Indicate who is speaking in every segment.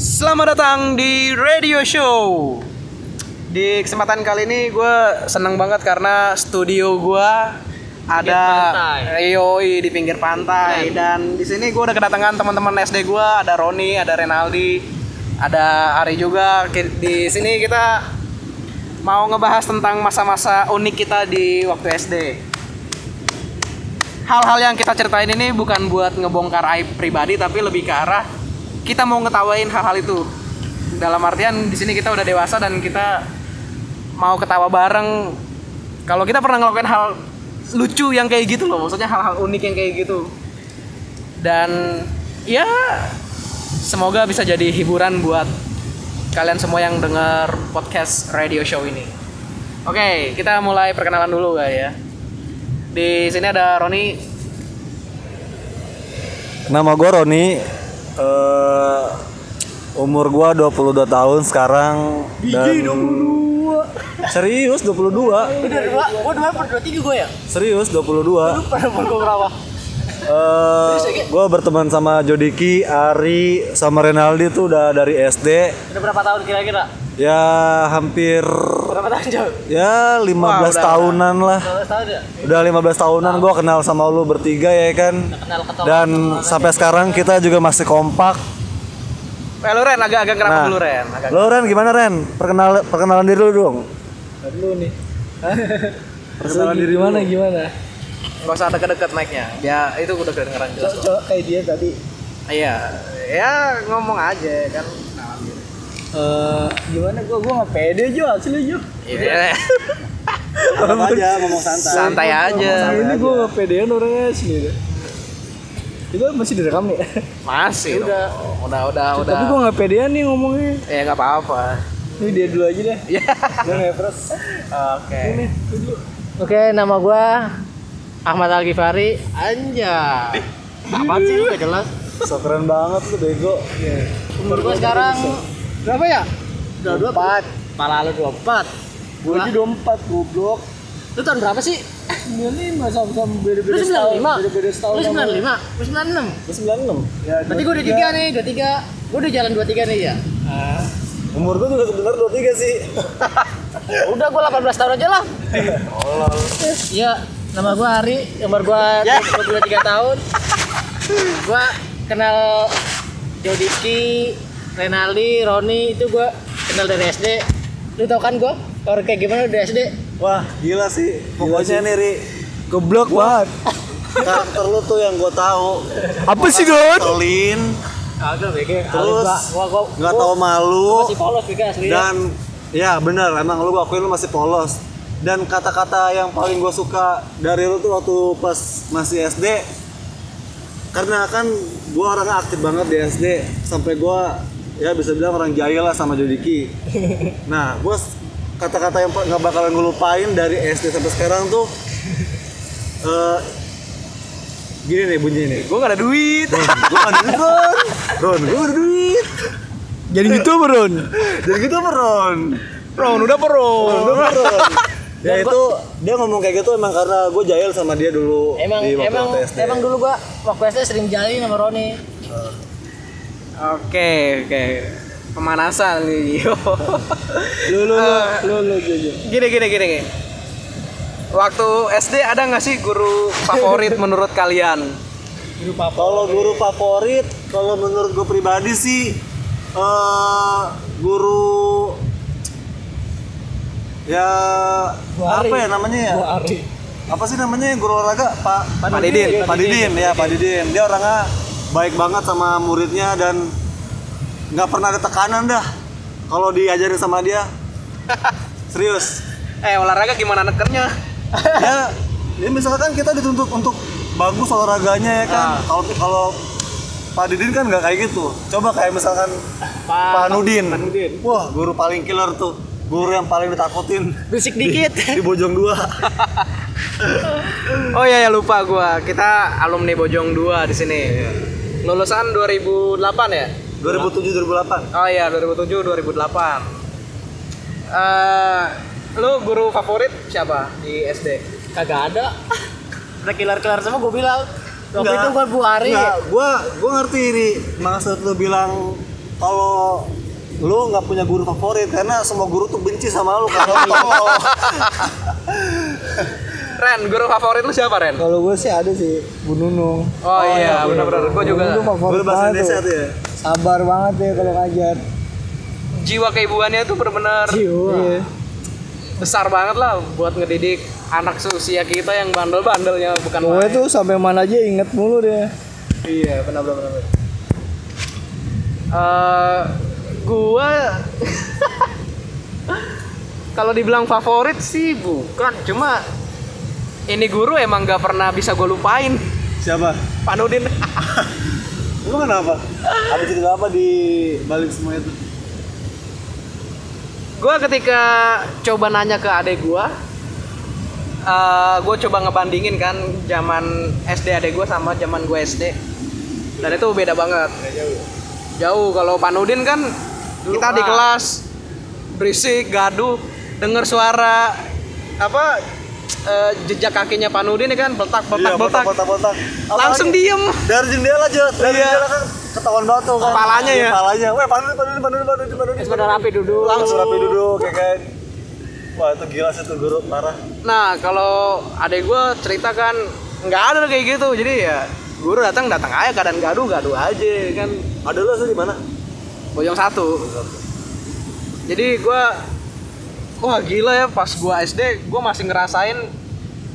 Speaker 1: Selamat datang di Radio Show. Di kesempatan kali ini gue seneng banget karena studio gue ada yoi di pinggir pantai dan di sini gue udah kedatangan teman-teman SD gue ada Roni, ada Renaldi, ada Ari juga. Di sini kita mau ngebahas tentang masa-masa unik kita di waktu SD. Hal-hal yang kita ceritain ini bukan buat ngebongkar aib pribadi tapi lebih ke arah kita mau ngetawain hal-hal itu. Dalam artian di sini kita udah dewasa dan kita mau ketawa bareng. Kalau kita pernah ngelakuin hal lucu yang kayak gitu loh, maksudnya hal-hal unik yang kayak gitu. Dan ya semoga bisa jadi hiburan buat kalian semua yang dengar podcast radio show ini. Oke, kita mulai perkenalan dulu guys ya. Di sini ada Roni.
Speaker 2: Nama gue Roni. Eh umur gua 22 tahun sekarang dan Serius 22.
Speaker 3: Udah dua, gua dua per dua tiga gue ya.
Speaker 2: Serius 22.
Speaker 3: Pada umur gue berapa?
Speaker 2: Eh gua berteman sama Jodiki, Ari, sama Renaldi tuh udah dari SD.
Speaker 3: Udah berapa tahun kira-kira?
Speaker 2: Ya hampir
Speaker 3: Berapa tahun jauh?
Speaker 2: ya 15
Speaker 1: Wah, udah.
Speaker 2: tahunan lah.
Speaker 3: 12 tahun ya.
Speaker 2: Udah 15 tahunan gua kenal sama lu bertiga ya kan.
Speaker 3: Kenal.
Speaker 2: Dan sampai sekarang kita juga masih kompak.
Speaker 1: Eh lu Ren agak-agak ngerapat
Speaker 2: Nah.
Speaker 1: dulu Ren. Agak
Speaker 2: Lo Ren gimana Ren? Perkenal perkenalan diri lu dong.
Speaker 3: Dulu nih.
Speaker 2: Perkenalan diri mana gimana?
Speaker 1: Gak usah deket-deket mic-nya. Ya itu udah kedengeran jelas. kok.
Speaker 3: Kayak dia tadi.
Speaker 1: Iya, ya ngomong aja kan.
Speaker 3: Eh, gimana gua gua nggak pede Jo, asli Jo.
Speaker 1: Iya.
Speaker 2: Ngomong aja, ngomong santai.
Speaker 1: Santai aja.
Speaker 3: Ini gua nggak pedean orangnya asli deh. Itu masih direkam nih.
Speaker 1: Masih.
Speaker 3: Udah.
Speaker 1: dong. Udah, udah, udah.
Speaker 3: Tapi gua nggak pedean nih ngomongnya.
Speaker 1: Ya nggak apa-apa.
Speaker 3: Ini dia dulu aja deh.
Speaker 1: Ya.
Speaker 3: Gua ngepres.
Speaker 1: Oke.
Speaker 3: Oke, nama gua Ahmad Al Ghifari. Anjay. Apaan sih lu gak jelas?
Speaker 2: So keren banget lu bego.
Speaker 3: Umur gua sekarang berapa ya? Udah dua empat. Pala lu dua empat.
Speaker 2: Gue aja 24 goblok.
Speaker 3: Lu tahun berapa sih?
Speaker 2: 95 sama-sama
Speaker 3: Lu
Speaker 2: beda-beda
Speaker 3: sembilan lima.
Speaker 2: Beda-beda setahun.
Speaker 3: Lu sembilan lima. Lu sembilan enam.
Speaker 2: Gue 96. Ya,
Speaker 3: Berarti gua udah tiga nih, dua tiga. Gua udah jalan dua tiga nih ya.
Speaker 2: Umur gue juga sebenarnya 23 sih.
Speaker 3: Udah gua 18 tahun aja lah. Iya, nama gua Ari, umur gua 23 tahun. Gua kenal Jodiki, Renaldi, Roni itu gua kenal dari SD. Lu tau kan gua orang kayak gimana dari SD?
Speaker 2: Wah, gila sih. Pokoknya nih Ri, goblok banget. Karakter lu tuh yang gue tahu.
Speaker 3: Apa sih, Don? Agak BG.
Speaker 2: Terus,
Speaker 3: gua gua
Speaker 2: nggak tahu malu
Speaker 3: masih polos BG asli ya.
Speaker 2: dan ya bener emang lu gue akuin lu masih polos dan kata-kata yang paling gue suka dari lu tuh waktu pas masih SD karena kan gue orangnya aktif banget di SD sampai gue ya bisa bilang orang jahil lah sama Jodiki nah gue kata-kata yang nggak bakalan gue lupain dari SD sampai sekarang tuh eh, gini nih bunyi nih.
Speaker 1: Gue gak ada duit.
Speaker 2: gue ada duit Ron. Ron gue ada duit.
Speaker 1: Jadi gitu Ron.
Speaker 2: jadi gitu apa Ron?
Speaker 1: Ron udah
Speaker 2: Ya itu dia ngomong kayak gitu emang karena gue jahil sama dia dulu
Speaker 3: Emang
Speaker 2: di waktu
Speaker 3: emang
Speaker 2: waktu SD.
Speaker 3: emang dulu gua waktu SD sering jalan sama Roni.
Speaker 1: Oke, oke. Pemanasan nih.
Speaker 3: Lu lu
Speaker 1: Eh,
Speaker 3: lu lu jujur.
Speaker 1: gini gini gini gini. Waktu SD ada nggak sih guru favorit menurut kalian?
Speaker 2: kalau guru favorit kalau menurut gue pribadi sih eh guru ya
Speaker 3: Gua
Speaker 2: apa
Speaker 3: Ari.
Speaker 2: ya namanya ya
Speaker 3: Gua Ari.
Speaker 2: apa sih namanya guru olahraga Pak
Speaker 1: Pak Didin.
Speaker 2: Pak Didin ya Pak Didin dia orangnya baik banget sama muridnya dan nggak pernah ada tekanan dah kalau diajarin sama dia serius
Speaker 1: Eh olahraga gimana nekernya?
Speaker 2: ya, ya misalkan kita dituntut untuk bagus olahraganya ya kan
Speaker 1: Ah.
Speaker 2: kalau kalau Pak Didin kan nggak kayak gitu coba kayak misalkan
Speaker 3: Pak
Speaker 2: Pak Nudin.
Speaker 1: Pak Nudin.
Speaker 2: wah guru paling killer tuh guru yang paling ditakutin
Speaker 3: Bisik dikit.
Speaker 2: di Bojong dua
Speaker 1: Oh iya ya lupa gua. Kita alumni Bojong 2 di sini. Lulusan 2008 ya?
Speaker 2: 2007 2008
Speaker 1: Oh iya 2007 2008. Eh lu guru favorit siapa di SD?
Speaker 3: Kagak ada. Udah kilar-kilar semua gue bilang. Waktu
Speaker 2: Nggak.
Speaker 3: itu gue Bu Ari.
Speaker 2: Nggak, gua gua ngerti ini maksud lu bilang kalau lu nggak punya guru favorit karena semua guru tuh benci sama lu karena lu tolol.
Speaker 1: Ren, guru favorit lu siapa Ren?
Speaker 4: Kalau gue sih ada sih, Bu Nunung.
Speaker 1: Oh, iya, benar-benar. Gue juga
Speaker 4: Bu Nunung favorit banget tuh.
Speaker 2: ya.
Speaker 4: Sabar banget ya kalau ngajar.
Speaker 1: jiwa keibuannya tuh benar-benar
Speaker 4: Iya.
Speaker 1: besar banget lah buat ngedidik anak seusia kita yang bandel-bandelnya bukan main.
Speaker 4: tuh sampai mana aja inget mulu deh.
Speaker 1: Iya, benar benar benar. Gua kalau dibilang favorit sih bukan, cuma ini guru emang gak pernah bisa gue lupain.
Speaker 2: Siapa?
Speaker 1: Pak Nudin.
Speaker 2: Lu kenapa? Ada cerita apa di balik semua itu?
Speaker 1: gue ketika coba nanya ke adek gue, eh gue coba ngebandingin kan zaman SD adek gue sama zaman gue SD, dan itu beda banget. Jauh. Kalau Pak Nudin kan kita di kelas berisik, gaduh, denger suara apa eh, jejak kakinya Pak Nudin ya kan, beltak beltak
Speaker 2: Iya,
Speaker 1: beltak,
Speaker 2: botak-botak.
Speaker 1: langsung
Speaker 2: Apalagi
Speaker 1: diem.
Speaker 2: dari jendela aja, dari
Speaker 1: Iya.
Speaker 2: jendela kan ketahuan banget tuh kan.
Speaker 1: Kepalanya
Speaker 2: Iya,
Speaker 1: ya.
Speaker 2: Kepalanya. Weh, panudin, panudin, panudin, panudin, panudin.
Speaker 3: Pada rapi duduk.
Speaker 2: Langsung rapi duduk kayak kayak Wah itu gila sih tuh guru parah.
Speaker 1: Nah kalau adek gue cerita kan nggak ada kayak gitu, jadi ya guru datang datang aja keadaan gaduh gaduh aja kan
Speaker 2: Ada lu di mana?
Speaker 1: Bojong satu. Jadi gua wah gila ya pas gua SD gua masih ngerasain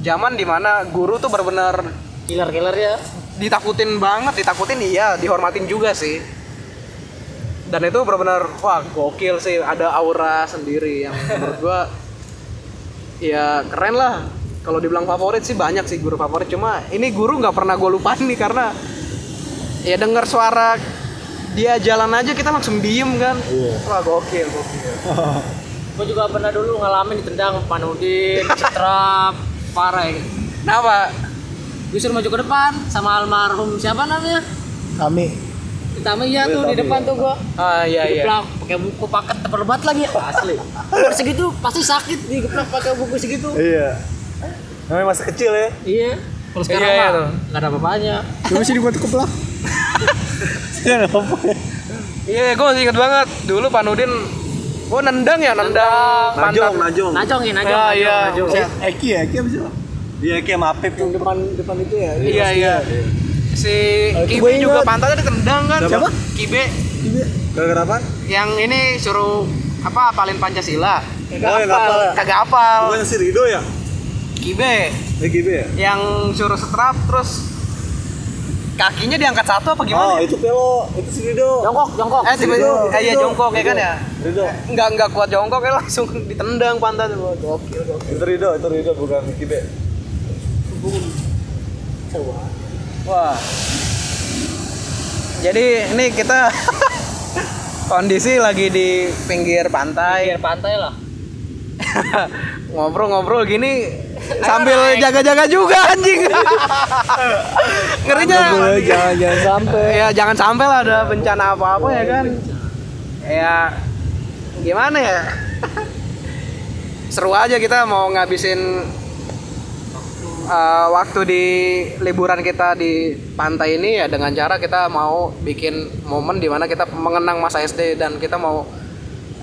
Speaker 1: zaman di mana guru tuh benar-benar
Speaker 3: Killer-killer ya.
Speaker 1: ditakutin banget, ditakutin iya, dihormatin juga sih. Dan itu benar-benar wah gokil sih, ada aura sendiri yang menurut gua ya keren lah. Kalau dibilang favorit sih banyak sih guru favorit, cuma ini guru nggak pernah gue lupain nih karena ya dengar suara dia jalan aja kita langsung diem kan. Wah gokil, gokil.
Speaker 3: Gue juga pernah dulu ngalamin ditendang Panudin, cetrap, parah ya.
Speaker 1: Kenapa?
Speaker 3: Gue suruh maju ke depan sama almarhum siapa namanya?
Speaker 4: Kami.
Speaker 3: Pertama iya tuh di depan tuh gua.
Speaker 1: Ah iya iya.
Speaker 3: Digeplak pakai buku paket tebel banget lagi asli. Umur segitu pasti sakit digeplak pakai buku segitu.
Speaker 2: Iya. Namanya masih kecil ya.
Speaker 3: Iya. Kalau sekarang
Speaker 1: Iya, iya
Speaker 3: mah
Speaker 1: tuh.
Speaker 3: nggak ada apa-apanya.
Speaker 4: Coba sih dibuat keplak. Saya nggak apa-apa ya.
Speaker 1: Iya, gue masih inget banget. Dulu Pak Nudin, gue nendang ya, nendang
Speaker 2: Najong, najong.
Speaker 3: Najong ya, najong.
Speaker 1: Ah,
Speaker 3: najong,
Speaker 1: iya.
Speaker 3: najong.
Speaker 4: Eki ya, Eki apa sih?
Speaker 2: Iya kayak Mapip
Speaker 4: Yang depan depan itu ya.
Speaker 1: Iya iya. Si
Speaker 4: Oh, itu
Speaker 1: Kibe juga
Speaker 4: ingat.
Speaker 1: pantatnya ditendang kan?
Speaker 2: Siapa?
Speaker 1: Kibe
Speaker 2: Gara-gara apa?
Speaker 1: yang ini suruh apa apalin Pancasila.
Speaker 2: Oh yang apa?
Speaker 1: Kagak apal.
Speaker 2: Bukan si Rido ya?
Speaker 1: Kibe
Speaker 2: Ya gitu ya?
Speaker 1: yang suruh setrap terus kakinya diangkat satu apa
Speaker 2: Oh
Speaker 1: gimana? ya?
Speaker 2: itu Pelo, itu si Rido.
Speaker 3: Jongkok, jongkok.
Speaker 1: Eh tiba
Speaker 2: Rido,
Speaker 1: eh, iya
Speaker 2: Rido,
Speaker 1: jongkok ya kan ya?
Speaker 2: Rido.
Speaker 1: Enggak enggak kuat jongkok ya langsung ditendang pantat. Wah, Gokil gokil.
Speaker 2: Itu Rido, itu Rido bukan Kibe.
Speaker 1: Wah. Jadi ini kita kondisi lagi di pinggir pantai
Speaker 3: Pinggir pantai lah.
Speaker 1: ngobrol-ngobrol gini sambil jaga-jaga juga anjing. Ngerinya.
Speaker 4: Jangan jangan sampai.
Speaker 1: Ya jangan sampai lah ada bencana apa-apa ya kan. Ya gimana ya? Seru aja kita mau ngabisin uh, waktu di liburan kita di pantai ini ya dengan cara kita mau bikin momen di mana kita mengenang masa SD dan kita mau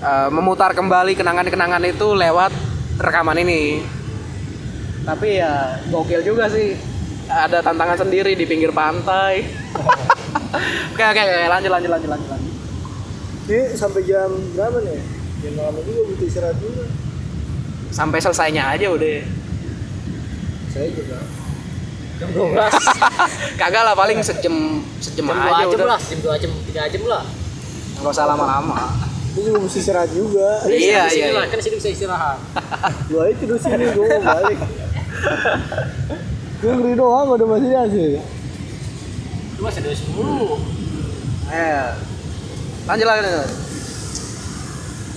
Speaker 1: uh, memutar kembali kenangan-kenangan itu lewat rekaman ini. Tapi ya gokil juga sih. Ada tantangan sendiri di pinggir pantai. oke oke oke lanjut lanjut lanjut lanjut. lanjut.
Speaker 4: Ini sampai jam berapa nih? Jam malam juga butuh istirahat juga.
Speaker 1: Sampai selesainya aja udah.
Speaker 4: Saya juga.
Speaker 3: Jam 12.
Speaker 1: Kagak lah paling sejam sejam
Speaker 3: Jam 2
Speaker 1: aja
Speaker 3: jam
Speaker 1: udah.
Speaker 3: lah, jam 2 jam, 3 jam lah.
Speaker 1: Nggak usah lama-lama.
Speaker 4: Itu juga mesti istirahat juga.
Speaker 1: Iya, iya,
Speaker 3: lah,
Speaker 1: iya.
Speaker 3: kan di sini bisa istirahat.
Speaker 4: Lu aja tidur sini, gue mau balik. Gue ngeri doang udah masih hasil.
Speaker 3: Cuma serius mulu.
Speaker 1: Eh, lanjut lagi.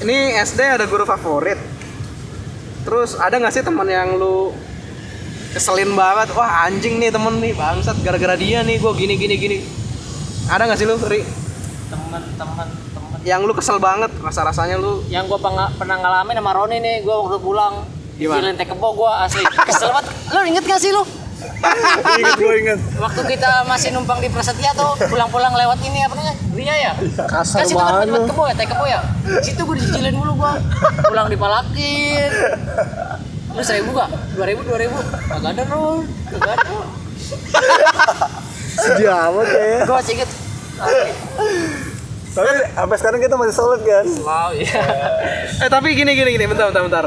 Speaker 1: Ini SD ada guru favorit. Terus ada nggak sih teman yang lu keselin banget? Wah anjing nih temen nih bangsat gara-gara dia nih gue gini gini gini. Ada nggak sih lu, Ri?
Speaker 3: Teman-teman teman
Speaker 1: Yang lu kesel banget rasa rasanya lu
Speaker 3: yang gua penga- pernah ngalamin sama Roni nih, gua waktu pulang
Speaker 1: Gimana?
Speaker 3: Di Lente Kebo gua asli. Kesel banget. Lu inget gak sih lu?
Speaker 2: inget gue inget
Speaker 3: waktu kita masih numpang di Prasetya tuh pulang-pulang lewat ini apa namanya? Ria ya?
Speaker 4: Kasar
Speaker 3: kan situ kan
Speaker 4: banget
Speaker 3: tempat kebo ya teh kebo ya? Situ gue dicicilin mulu gua. Pulang dipalakin. Lu seribu gak dua ribu dua ribu. Kagak ada Rul kagak ada.
Speaker 4: Sedih amat ya.
Speaker 3: gue masih inget
Speaker 2: tapi sampai sekarang kita masih solid kan
Speaker 3: wow iya
Speaker 1: Eh tapi gini gini gini bentar bentar bentar.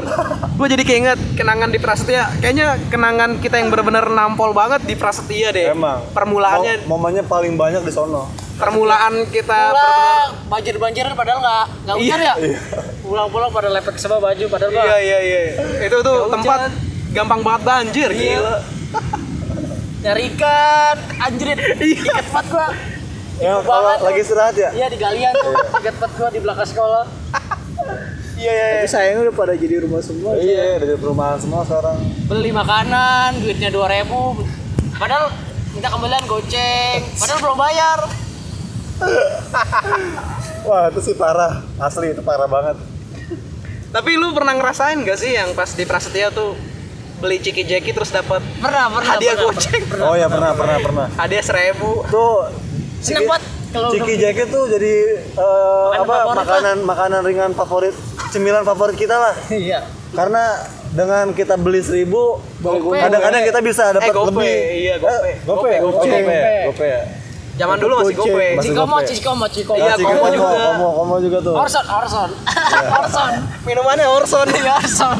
Speaker 1: Gue jadi keinget kenangan di Prasetya. Kayaknya kenangan kita yang bener-bener nampol banget di Prasetya deh.
Speaker 2: emang
Speaker 1: Permulaannya
Speaker 2: Mo- momennya paling banyak di sono
Speaker 1: permulaan kita
Speaker 3: pulang banjir-banjiran padahal nggak nggak hujan
Speaker 1: Iya.
Speaker 3: ya pulang-pulang pada lepek semua baju padahal
Speaker 1: Iya iya iya. Itu tuh
Speaker 3: Nggak
Speaker 1: tempat
Speaker 3: hujan.
Speaker 1: gampang banget banjir
Speaker 3: Iya.
Speaker 1: gila.
Speaker 3: nyari ikan anjrit ikat banget gua
Speaker 2: yang
Speaker 3: Ibu
Speaker 2: kalau
Speaker 3: banget,
Speaker 2: lagi istirahat ya?
Speaker 3: Iya di galian tuh ikat banget gua di belakang sekolah.
Speaker 1: Iya iya.
Speaker 4: Tapi sayangnya udah pada jadi rumah semua.
Speaker 2: iya dari perumahan semua sekarang.
Speaker 3: Beli makanan duitnya 2000 padahal minta kembalian goceng. Padahal belum bayar.
Speaker 2: Wah itu sih parah. Asli itu parah banget.
Speaker 1: Tapi lu pernah ngerasain gak sih yang pas di Prasetya tuh beli ciki jeki terus dapat
Speaker 3: pernah pernah
Speaker 1: hadiah
Speaker 3: pernah,
Speaker 1: goceng?
Speaker 2: Oh ya pernah pernah pernah.
Speaker 1: Hadiah seribu.
Speaker 2: Tuh
Speaker 3: banget kalau
Speaker 2: Ciki jacket tuh jadi eh,
Speaker 3: Makanan
Speaker 2: apa
Speaker 3: favorit
Speaker 2: makanan makanan ringan favorit cemilan favorit kita lah
Speaker 3: iya
Speaker 2: karena dengan kita beli seribu kadang-kadang kita bisa dapat
Speaker 1: Eh,
Speaker 2: lebih
Speaker 1: Iya, gope.
Speaker 2: Eh, gope
Speaker 1: Gope,
Speaker 2: gope
Speaker 1: gope.
Speaker 2: gope gope
Speaker 1: gope.
Speaker 2: Gope.
Speaker 3: Cikomo, Cikomo.
Speaker 1: Iya,
Speaker 2: Ciki
Speaker 1: komo juga.
Speaker 2: komo komo juga tuh
Speaker 3: Orson, Orson. Orson.
Speaker 1: Minumannya Orson.
Speaker 3: Iya, Orson.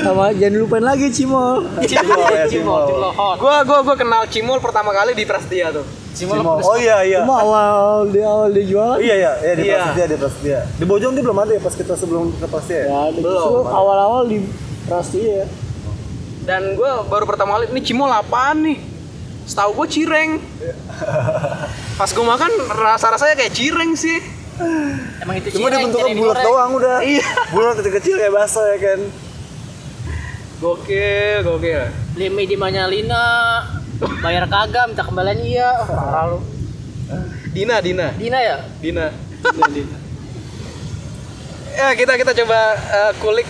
Speaker 4: Sama jangan lupain lagi Cimol.
Speaker 3: Cimol,
Speaker 2: ya,
Speaker 3: Cimol, hot.
Speaker 1: Gua gua gua kenal Cimol pertama kali di Prasetya tuh.
Speaker 3: Cimol.
Speaker 2: Cimol. oh iya iya
Speaker 4: Cuma awal dia awal dia jualan.
Speaker 2: iya iya iya di
Speaker 1: Iya.
Speaker 2: Prasetya di Prasetya di Bojong dia belum ada ya pas kita sebelum ke Prasetya ya?
Speaker 4: Ya,
Speaker 1: Belum.
Speaker 4: awal-awal di Prasti ya.
Speaker 1: Dan gua baru pertama kali ini Cimol apaan nih? Setahu gua cireng. Pas gua makan rasa-rasanya kayak cireng sih.
Speaker 3: Emang itu
Speaker 2: cuma dia bentuknya bulat doang udah
Speaker 1: Iya.
Speaker 2: bulat kecil-kecil kayak bakso ya kan
Speaker 1: Gokil, gokil.
Speaker 3: Beli mie di Manyalina. Bayar kagak, minta kembalian iya. Parah lu.
Speaker 1: Dina, Dina,
Speaker 3: Dina ya?
Speaker 1: Dina. Dina, Dina. Ya, kita kita coba eh, kulik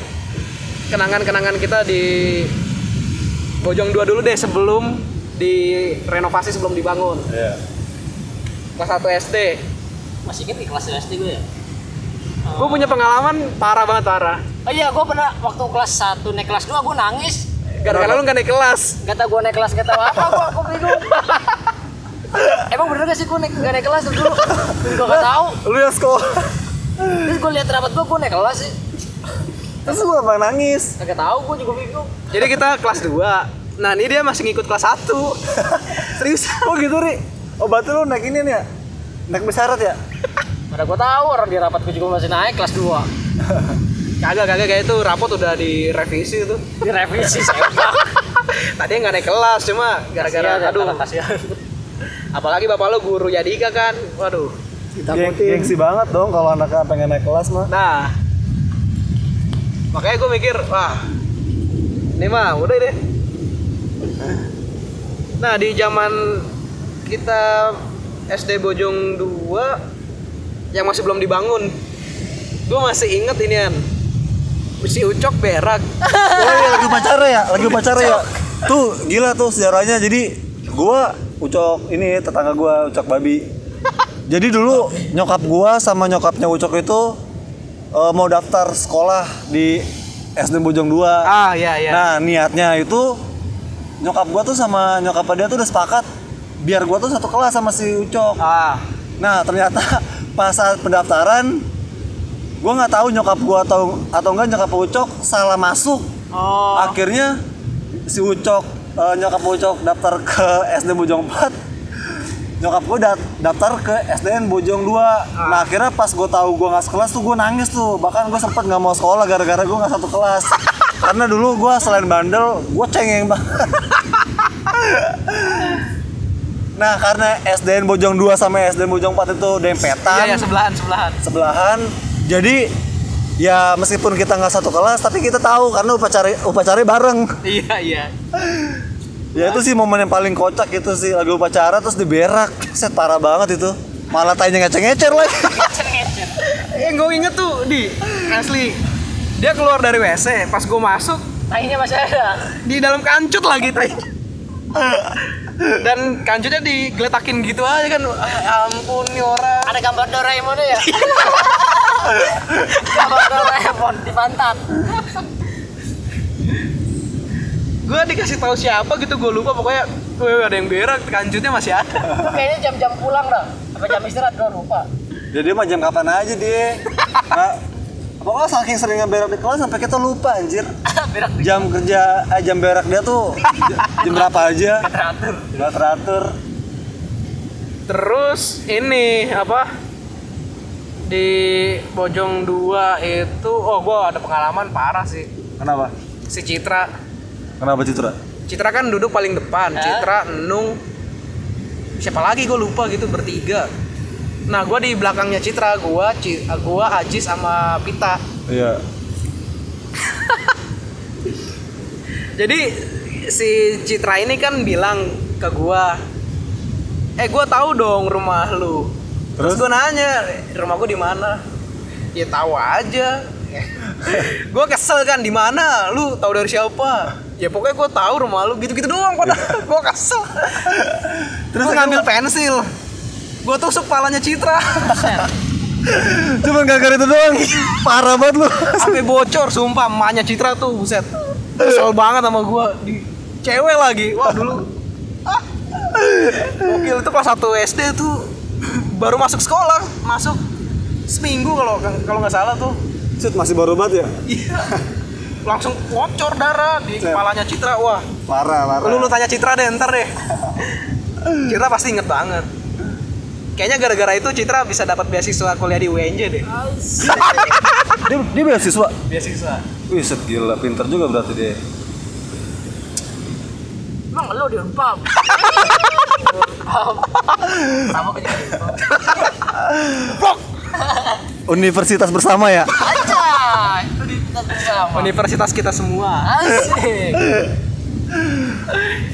Speaker 1: kenangan-kenangan kita di Bojong 2 dulu deh sebelum direnovasi sebelum dibangun.
Speaker 2: iya
Speaker 1: Kelas 1 SD.
Speaker 3: Masih inget di kelas SD gue ya?
Speaker 1: Gue punya pengalaman parah banget parah.
Speaker 3: Oh iya, gue pernah waktu kelas 1 naik kelas 2 gue nangis.
Speaker 1: Gara-gara lu gak naik kelas.
Speaker 3: Gak tau gue naik kelas, gak tau apa, gue gue bingung. Emang bener gak sih gue naik, gak naik kelas dulu? Gue gak tau.
Speaker 2: lu yang sekolah
Speaker 3: Terus gue liat rapat gue, gue naik kelas sih.
Speaker 2: terus lu apa nangis
Speaker 3: Gak tau, gue juga bingung.
Speaker 1: Jadi kita kelas 2. Nah, ini dia masih ngikut kelas 1. Serius.
Speaker 2: oh gitu ri oh berarti lu naik ini nih ya naik bersyarat ya
Speaker 3: Mana gue tahu orang di rapat gue juga masih naik kelas 2
Speaker 1: Kagak, kagak kayak itu rapot udah direvisi tuh.
Speaker 3: Direvisi sempak.
Speaker 1: Tadi nggak naik kelas, cuma gara-gara
Speaker 3: Kasihan,
Speaker 1: aduh.
Speaker 3: kasihan.
Speaker 1: Apalagi bapak lo guru Yadika kan. Waduh.
Speaker 2: Geng, gengsi banget dong kalau anaknya pengen naik kelas mah
Speaker 1: Nah. Makanya gue mikir, wah. Ini mah udah deh. Nah, di zaman kita SD Bojong 2 yang masih belum dibangun. Gue masih inget inian. Si Ucok berak.
Speaker 2: oh iya lagi upacara ya lagi upacara ya tuh gila tuh sejarahnya jadi gua ucok ini tetangga gua ucok babi jadi dulu nyokap gua sama nyokapnya ucok itu eh, mau daftar sekolah di SD Bojong 2
Speaker 1: Ah, iya iya.
Speaker 2: Nah niatnya itu nyokap gua tuh sama nyokap dia tuh udah sepakat biar gua tuh satu kelas sama si Ucok.
Speaker 1: Ah.
Speaker 2: Nah ternyata pas saat pendaftaran gua nggak tahu nyokap gua atau atau enggak nyokap Ucok salah masuk.
Speaker 1: Oh.
Speaker 2: Akhirnya si Ucok eh, nyokap Ucok daftar ke SD Bojong 4 nyokap gue dat daftar ke SDN Bojong 2 nah akhirnya pas gue tahu gue nggak sekelas tuh gue nangis tuh bahkan gue sempet nggak mau sekolah gara-gara gue nggak satu kelas karena dulu gue selain bandel gue cengeng banget. Nah karena SDN Bojong 2 sama SDN Bojong 4 itu dempetan.
Speaker 1: Iya, ya sebelahan, sebelahan.
Speaker 2: sebelahan. Jadi ya meskipun kita nggak satu kelas tapi kita tahu karena upacara upacara bareng.
Speaker 1: Iya, iya.
Speaker 2: ya itu sih momen yang paling kocak itu sih. Lagi upacara terus diberak. Set parah banget itu. Malah tanya ngeceng-ngecer lagi.
Speaker 1: Eh, gue inget tuh, di asli. Dia keluar dari WC, pas gue masuk,
Speaker 3: Tahinya masih ada.
Speaker 1: di dalam kancut lagi tai. Dan kanjutnya digeletakin gitu aja kan. Ah, ampun nih orang.
Speaker 3: Ada gambar Doraemon ya? gambar Doraemon di pantat.
Speaker 1: Gue dikasih tahu siapa gitu gue lupa pokoknya Wih, ada yang berak, kanjutnya masih ada.
Speaker 3: Kayaknya jam-jam pulang dah. Apa jam istirahat gue lupa.
Speaker 2: Ya dia mah jam kapan aja dia. Nah, pokoknya saking seringnya berak di kelas sampai kita lupa anjir.
Speaker 3: Berak
Speaker 2: Jam kerja, eh, jam berak dia tuh jam berapa aja.
Speaker 3: teratur.
Speaker 2: Gak teratur.
Speaker 1: Terus ini apa? Di Bojong 2 itu oh gua ada pengalaman parah sih.
Speaker 2: Kenapa?
Speaker 1: Si Citra.
Speaker 2: Kenapa Citra?
Speaker 1: Citra kan duduk paling depan.
Speaker 3: Hah?
Speaker 1: Citra, Enung, siapa lagi gue lupa gitu bertiga. Nah, gua di belakangnya Citra, gua, Ci, gua Ajis sama Pita.
Speaker 2: Iya.
Speaker 1: Jadi si Citra ini kan bilang ke gua, "Eh, gua tahu dong rumah lu." Terus,
Speaker 2: Terus?
Speaker 1: gua nanya, "Rumah gua di mana?" Ya tahu aja. gua kesel kan di mana? Lu tahu dari siapa? Ya pokoknya gua tahu rumah lu gitu-gitu doang pada. gua kesel. Terus ngambil pensil. Gua tusuk palanya Citra.
Speaker 2: Cuman gara-gara itu doang. Parah banget lu.
Speaker 1: Sampai bocor sumpah emaknya Citra tuh buset. Kesel banget sama gua di cewek lagi. Wah, dulu ah. Gokil itu kelas 1 SD tuh baru masuk sekolah, masuk seminggu kalau kalau nggak salah tuh.
Speaker 2: Set masih baru banget ya?
Speaker 1: Iya. Langsung bocor darah di
Speaker 2: Set.
Speaker 1: kepalanya Citra. Wah,
Speaker 2: Parah, parah.
Speaker 1: lu, lu tanya Citra deh ntar deh. Citra pasti inget banget. Kayaknya gara-gara itu Citra bisa dapat beasiswa kuliah di UNJ deh.
Speaker 2: dia, dia beasiswa.
Speaker 1: Beasiswa.
Speaker 2: Wih, set gila, pinter juga berarti dia.
Speaker 3: Emang lu di Unpam? Sama kayak.
Speaker 2: Universitas bersama ya?
Speaker 3: Aja, kita bersama.
Speaker 1: Universitas kita semua.
Speaker 3: Asik.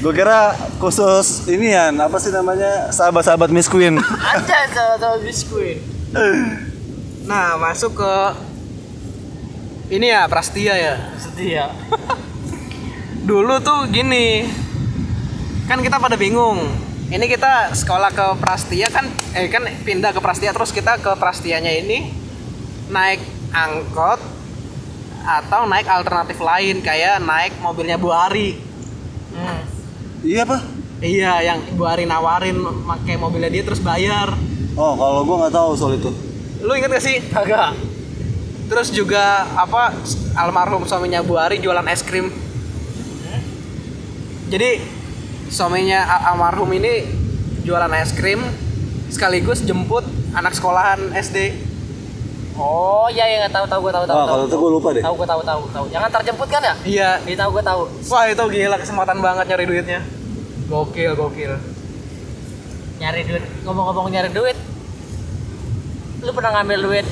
Speaker 2: Gue kira khusus ini ya, apa sih namanya? Sahabat-sahabat Miss Queen.
Speaker 3: Aja sama-sama biskuit.
Speaker 1: Nah, masuk ke ini ya Prastia ya.
Speaker 3: Setia.
Speaker 1: Dulu tuh gini. Kan kita pada bingung. Ini kita sekolah ke Prastia kan eh kan pindah ke Prastia terus kita ke Prastianya ini naik angkot atau naik alternatif lain kayak naik mobilnya Bu Ari.
Speaker 3: Hmm.
Speaker 2: iya apa?
Speaker 1: Iya, yang Bu Ari nawarin pakai mobilnya dia terus bayar.
Speaker 2: Oh, kalau gue nggak tahu soal itu.
Speaker 1: Lu inget gak sih?
Speaker 3: Kagak.
Speaker 1: Terus juga apa almarhum suaminya Bu Ari jualan es krim. Jadi suaminya al- almarhum ini jualan es krim sekaligus jemput anak sekolahan SD.
Speaker 3: Oh iya iya nggak tahu tahu gue tahu tahu.
Speaker 2: Oh,
Speaker 3: tahu.
Speaker 2: kalau itu gue lupa deh.
Speaker 3: Tahu gue tahu tahu tahu. Jangan terjemput kan ya?
Speaker 1: Iya.
Speaker 3: Iya tahu gue tahu.
Speaker 1: Wah itu gila kesempatan banget nyari duitnya. Gokil gokil.
Speaker 3: Nyari duit. Ngomong-ngomong nyari duit. Lu pernah ngambil duit?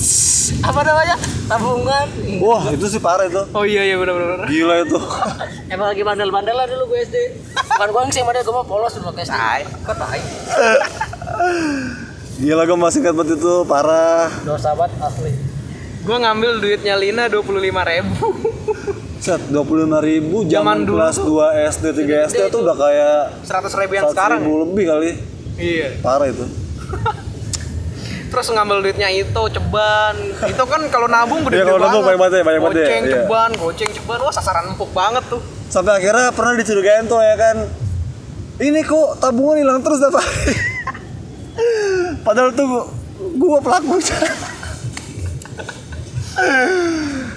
Speaker 3: Apa namanya? Tabungan.
Speaker 2: Wah, itu sih parah itu.
Speaker 1: Oh iya iya benar benar.
Speaker 2: Gila itu.
Speaker 3: Emang lagi bandel-bandel lah dulu gue SD. Bukan gue yang sih model gue mau polos dulu ke SD. Kok tai?
Speaker 2: Gila gue masih ingat banget itu parah.
Speaker 3: Dosa banget asli.
Speaker 1: Gue ngambil duitnya Lina dua puluh lima ribu.
Speaker 2: Set 25 ribu
Speaker 1: Zaman
Speaker 2: zaman kelas. 2 SD 3 SD tuh udah kayak
Speaker 1: Seratus ribu yang
Speaker 2: 100
Speaker 1: sekarang.
Speaker 2: ribu lebih kali.
Speaker 1: Iya.
Speaker 2: Parah itu.
Speaker 1: Terus ngambil duitnya itu ceban. Itu kan kalau nabung gede
Speaker 2: Iya, kalau nabung banyak banget ya, banyak banget ya,
Speaker 1: Goceng
Speaker 2: iya.
Speaker 1: ceban, goceng ceban. Wah sasaran empuk banget tuh.
Speaker 2: Sampai akhirnya pernah dicurigain tuh ya kan. Ini kok tabungan hilang terus apa? Padahal tuh gua, gua pelakunya.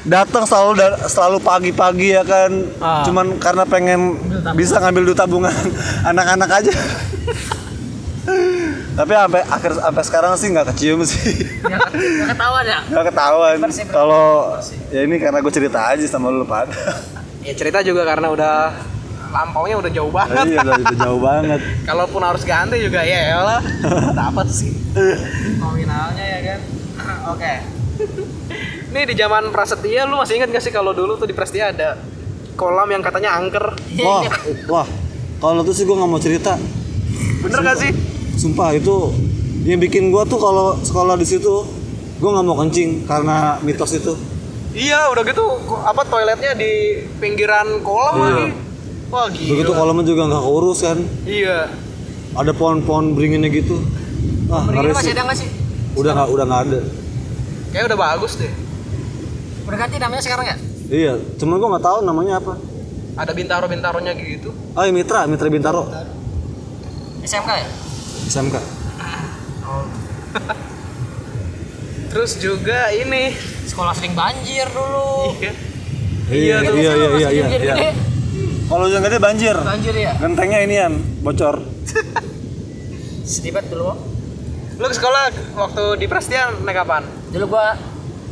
Speaker 2: Datang selalu selalu pagi-pagi ya kan.
Speaker 1: Ah.
Speaker 2: Cuman karena pengen bisa ngambil duit tabungan anak-anak aja. Tapi sampai akhir sampai sekarang sih nggak kecium sih.
Speaker 3: Gak ketahuan ya?
Speaker 2: Nggak ketahuan. Kalau ya ini karena gue cerita aja sama lu pada.
Speaker 1: Ya cerita juga karena udah lampaunya udah jauh banget.
Speaker 2: iya udah, udah jauh banget.
Speaker 1: Kalaupun harus ganti juga ya elah. Dapat sih. Nominalnya ya kan. Oke. Ini di zaman Prasetya lu masih ingat gak sih kalau dulu tuh di Prasetya ada kolam yang katanya angker.
Speaker 2: Wah, wah. Kalau itu sih gue nggak mau cerita.
Speaker 1: Bener gak sih?
Speaker 2: Sumpah itu yang bikin gua tuh kalau sekolah di situ gua nggak mau kencing karena mitos itu.
Speaker 1: Iya, udah gitu gua- apa toiletnya di pinggiran kolam
Speaker 2: Iya.
Speaker 1: lagi. Wah gila.
Speaker 2: begitu kolamnya juga nggak keurus kan
Speaker 1: Iya.
Speaker 2: ada pohon-pohon beringinnya gitu ah ngeri
Speaker 3: masih
Speaker 2: sih
Speaker 3: ada nggak sih?
Speaker 2: udah nggak udah nggak ada
Speaker 1: Kayak udah bagus deh.
Speaker 3: Udah ganti namanya sekarang ya?
Speaker 2: iya cuma gua nggak tahu namanya apa
Speaker 1: Ada bintaro-bintaronya gitu.
Speaker 2: oh iya, Mitra Mitra Bintaro
Speaker 3: SMK ya?
Speaker 2: SMK
Speaker 1: Terus juga ini.
Speaker 3: Sekolah sering banjir dulu.
Speaker 1: Iya.
Speaker 2: iya iya iya iya iya
Speaker 3: gede-gede.
Speaker 2: iya kalau yang gede banjir
Speaker 3: Banjir ya?
Speaker 2: gentengnya inian bocor
Speaker 3: Sedih banget dulu.
Speaker 1: Lu ke sekolah waktu di Prestia naik apaan?
Speaker 3: Dulu gua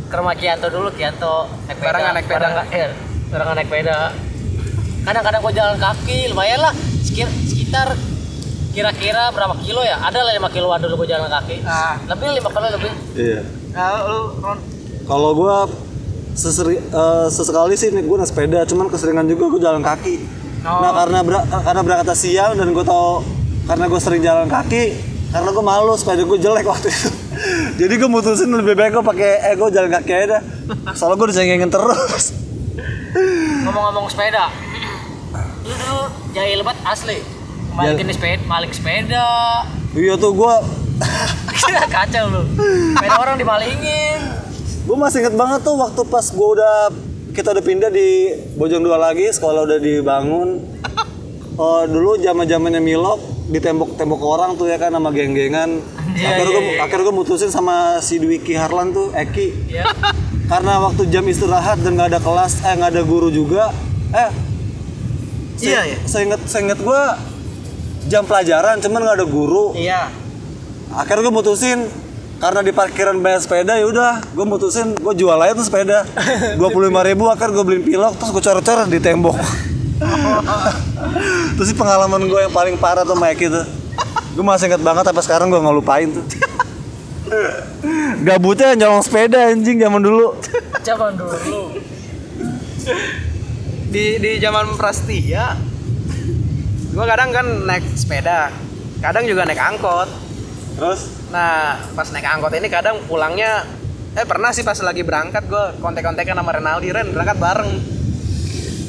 Speaker 3: ke rumah Kianto dulu, Kianto naik peda.
Speaker 1: Barengan naik peda.
Speaker 3: Barengan, iya, barengan naik peda. Kadang-kadang gua jalan kaki, lumayan lah. Sekir- Sekitar kira-kira berapa kilo ya? Ada lah 5 kiloan dulu gua jalan kaki.
Speaker 1: Ah.
Speaker 3: Lebih 5 kilo lebih.
Speaker 2: iya
Speaker 1: Nah, lu Ron,
Speaker 2: Kalau gua seseri, eh, sesekali sih gua naik sepeda, cuman keseringan juga gua jalan kaki.
Speaker 1: Oh.
Speaker 2: Nah karena ber- karena berangkat siang dan gua tau karena gua sering jalan kaki, karena gua malu sepeda gua jelek waktu itu. Jadi gua mutusin lebih baik gua pakai eh gua jalan kaki aja dah. Soalnya gua dicengengin terus.
Speaker 3: Ngomong-ngomong sepeda. Lu dulu jahil banget asli. Malikin sepeda, malik sepeda.
Speaker 2: iya tuh gua
Speaker 3: Kacau lu. Sepeda orang dimalingin.
Speaker 2: Gua masih inget banget tuh waktu pas gua udah kita udah pindah di Bojong Dua lagi, sekolah udah dibangun. Oh, dulu zaman zamannya Milok di tembok-tembok orang tuh ya kan sama geng-gengan.
Speaker 3: Iya,
Speaker 2: akhirnya
Speaker 3: iya,
Speaker 2: gue
Speaker 3: iya.
Speaker 2: akhirnya gue mutusin sama si Dwiki Harlan tuh Eki.
Speaker 3: Ya.
Speaker 2: Karena waktu jam istirahat dan nggak ada kelas, eh nggak ada guru juga. Eh, se-
Speaker 1: Iya, iya.
Speaker 2: Seinget seinget gue jam pelajaran, cuman nggak ada guru.
Speaker 1: Iya.
Speaker 2: Akhirnya gue mutusin karena di parkiran banyak sepeda ya udah gue mutusin gue jual aja tuh sepeda dua puluh lima ribu akhirnya gue beliin pilok terus gue coret-coret di tembok terus sih pengalaman gue yang paling parah tuh Mike itu gue masih inget banget sampai sekarang gue nggak lupain tuh gabutnya nyolong sepeda anjing zaman dulu
Speaker 3: Zaman dulu.
Speaker 1: Di di zaman Prestia gua kadang kan naik sepeda. Kadang juga naik angkot.
Speaker 2: Terus?
Speaker 1: Nah, pas naik angkot ini kadang pulangnya eh pernah sih pas lagi berangkat gue kontek-kontekan sama Renaldi Ren berangkat bareng.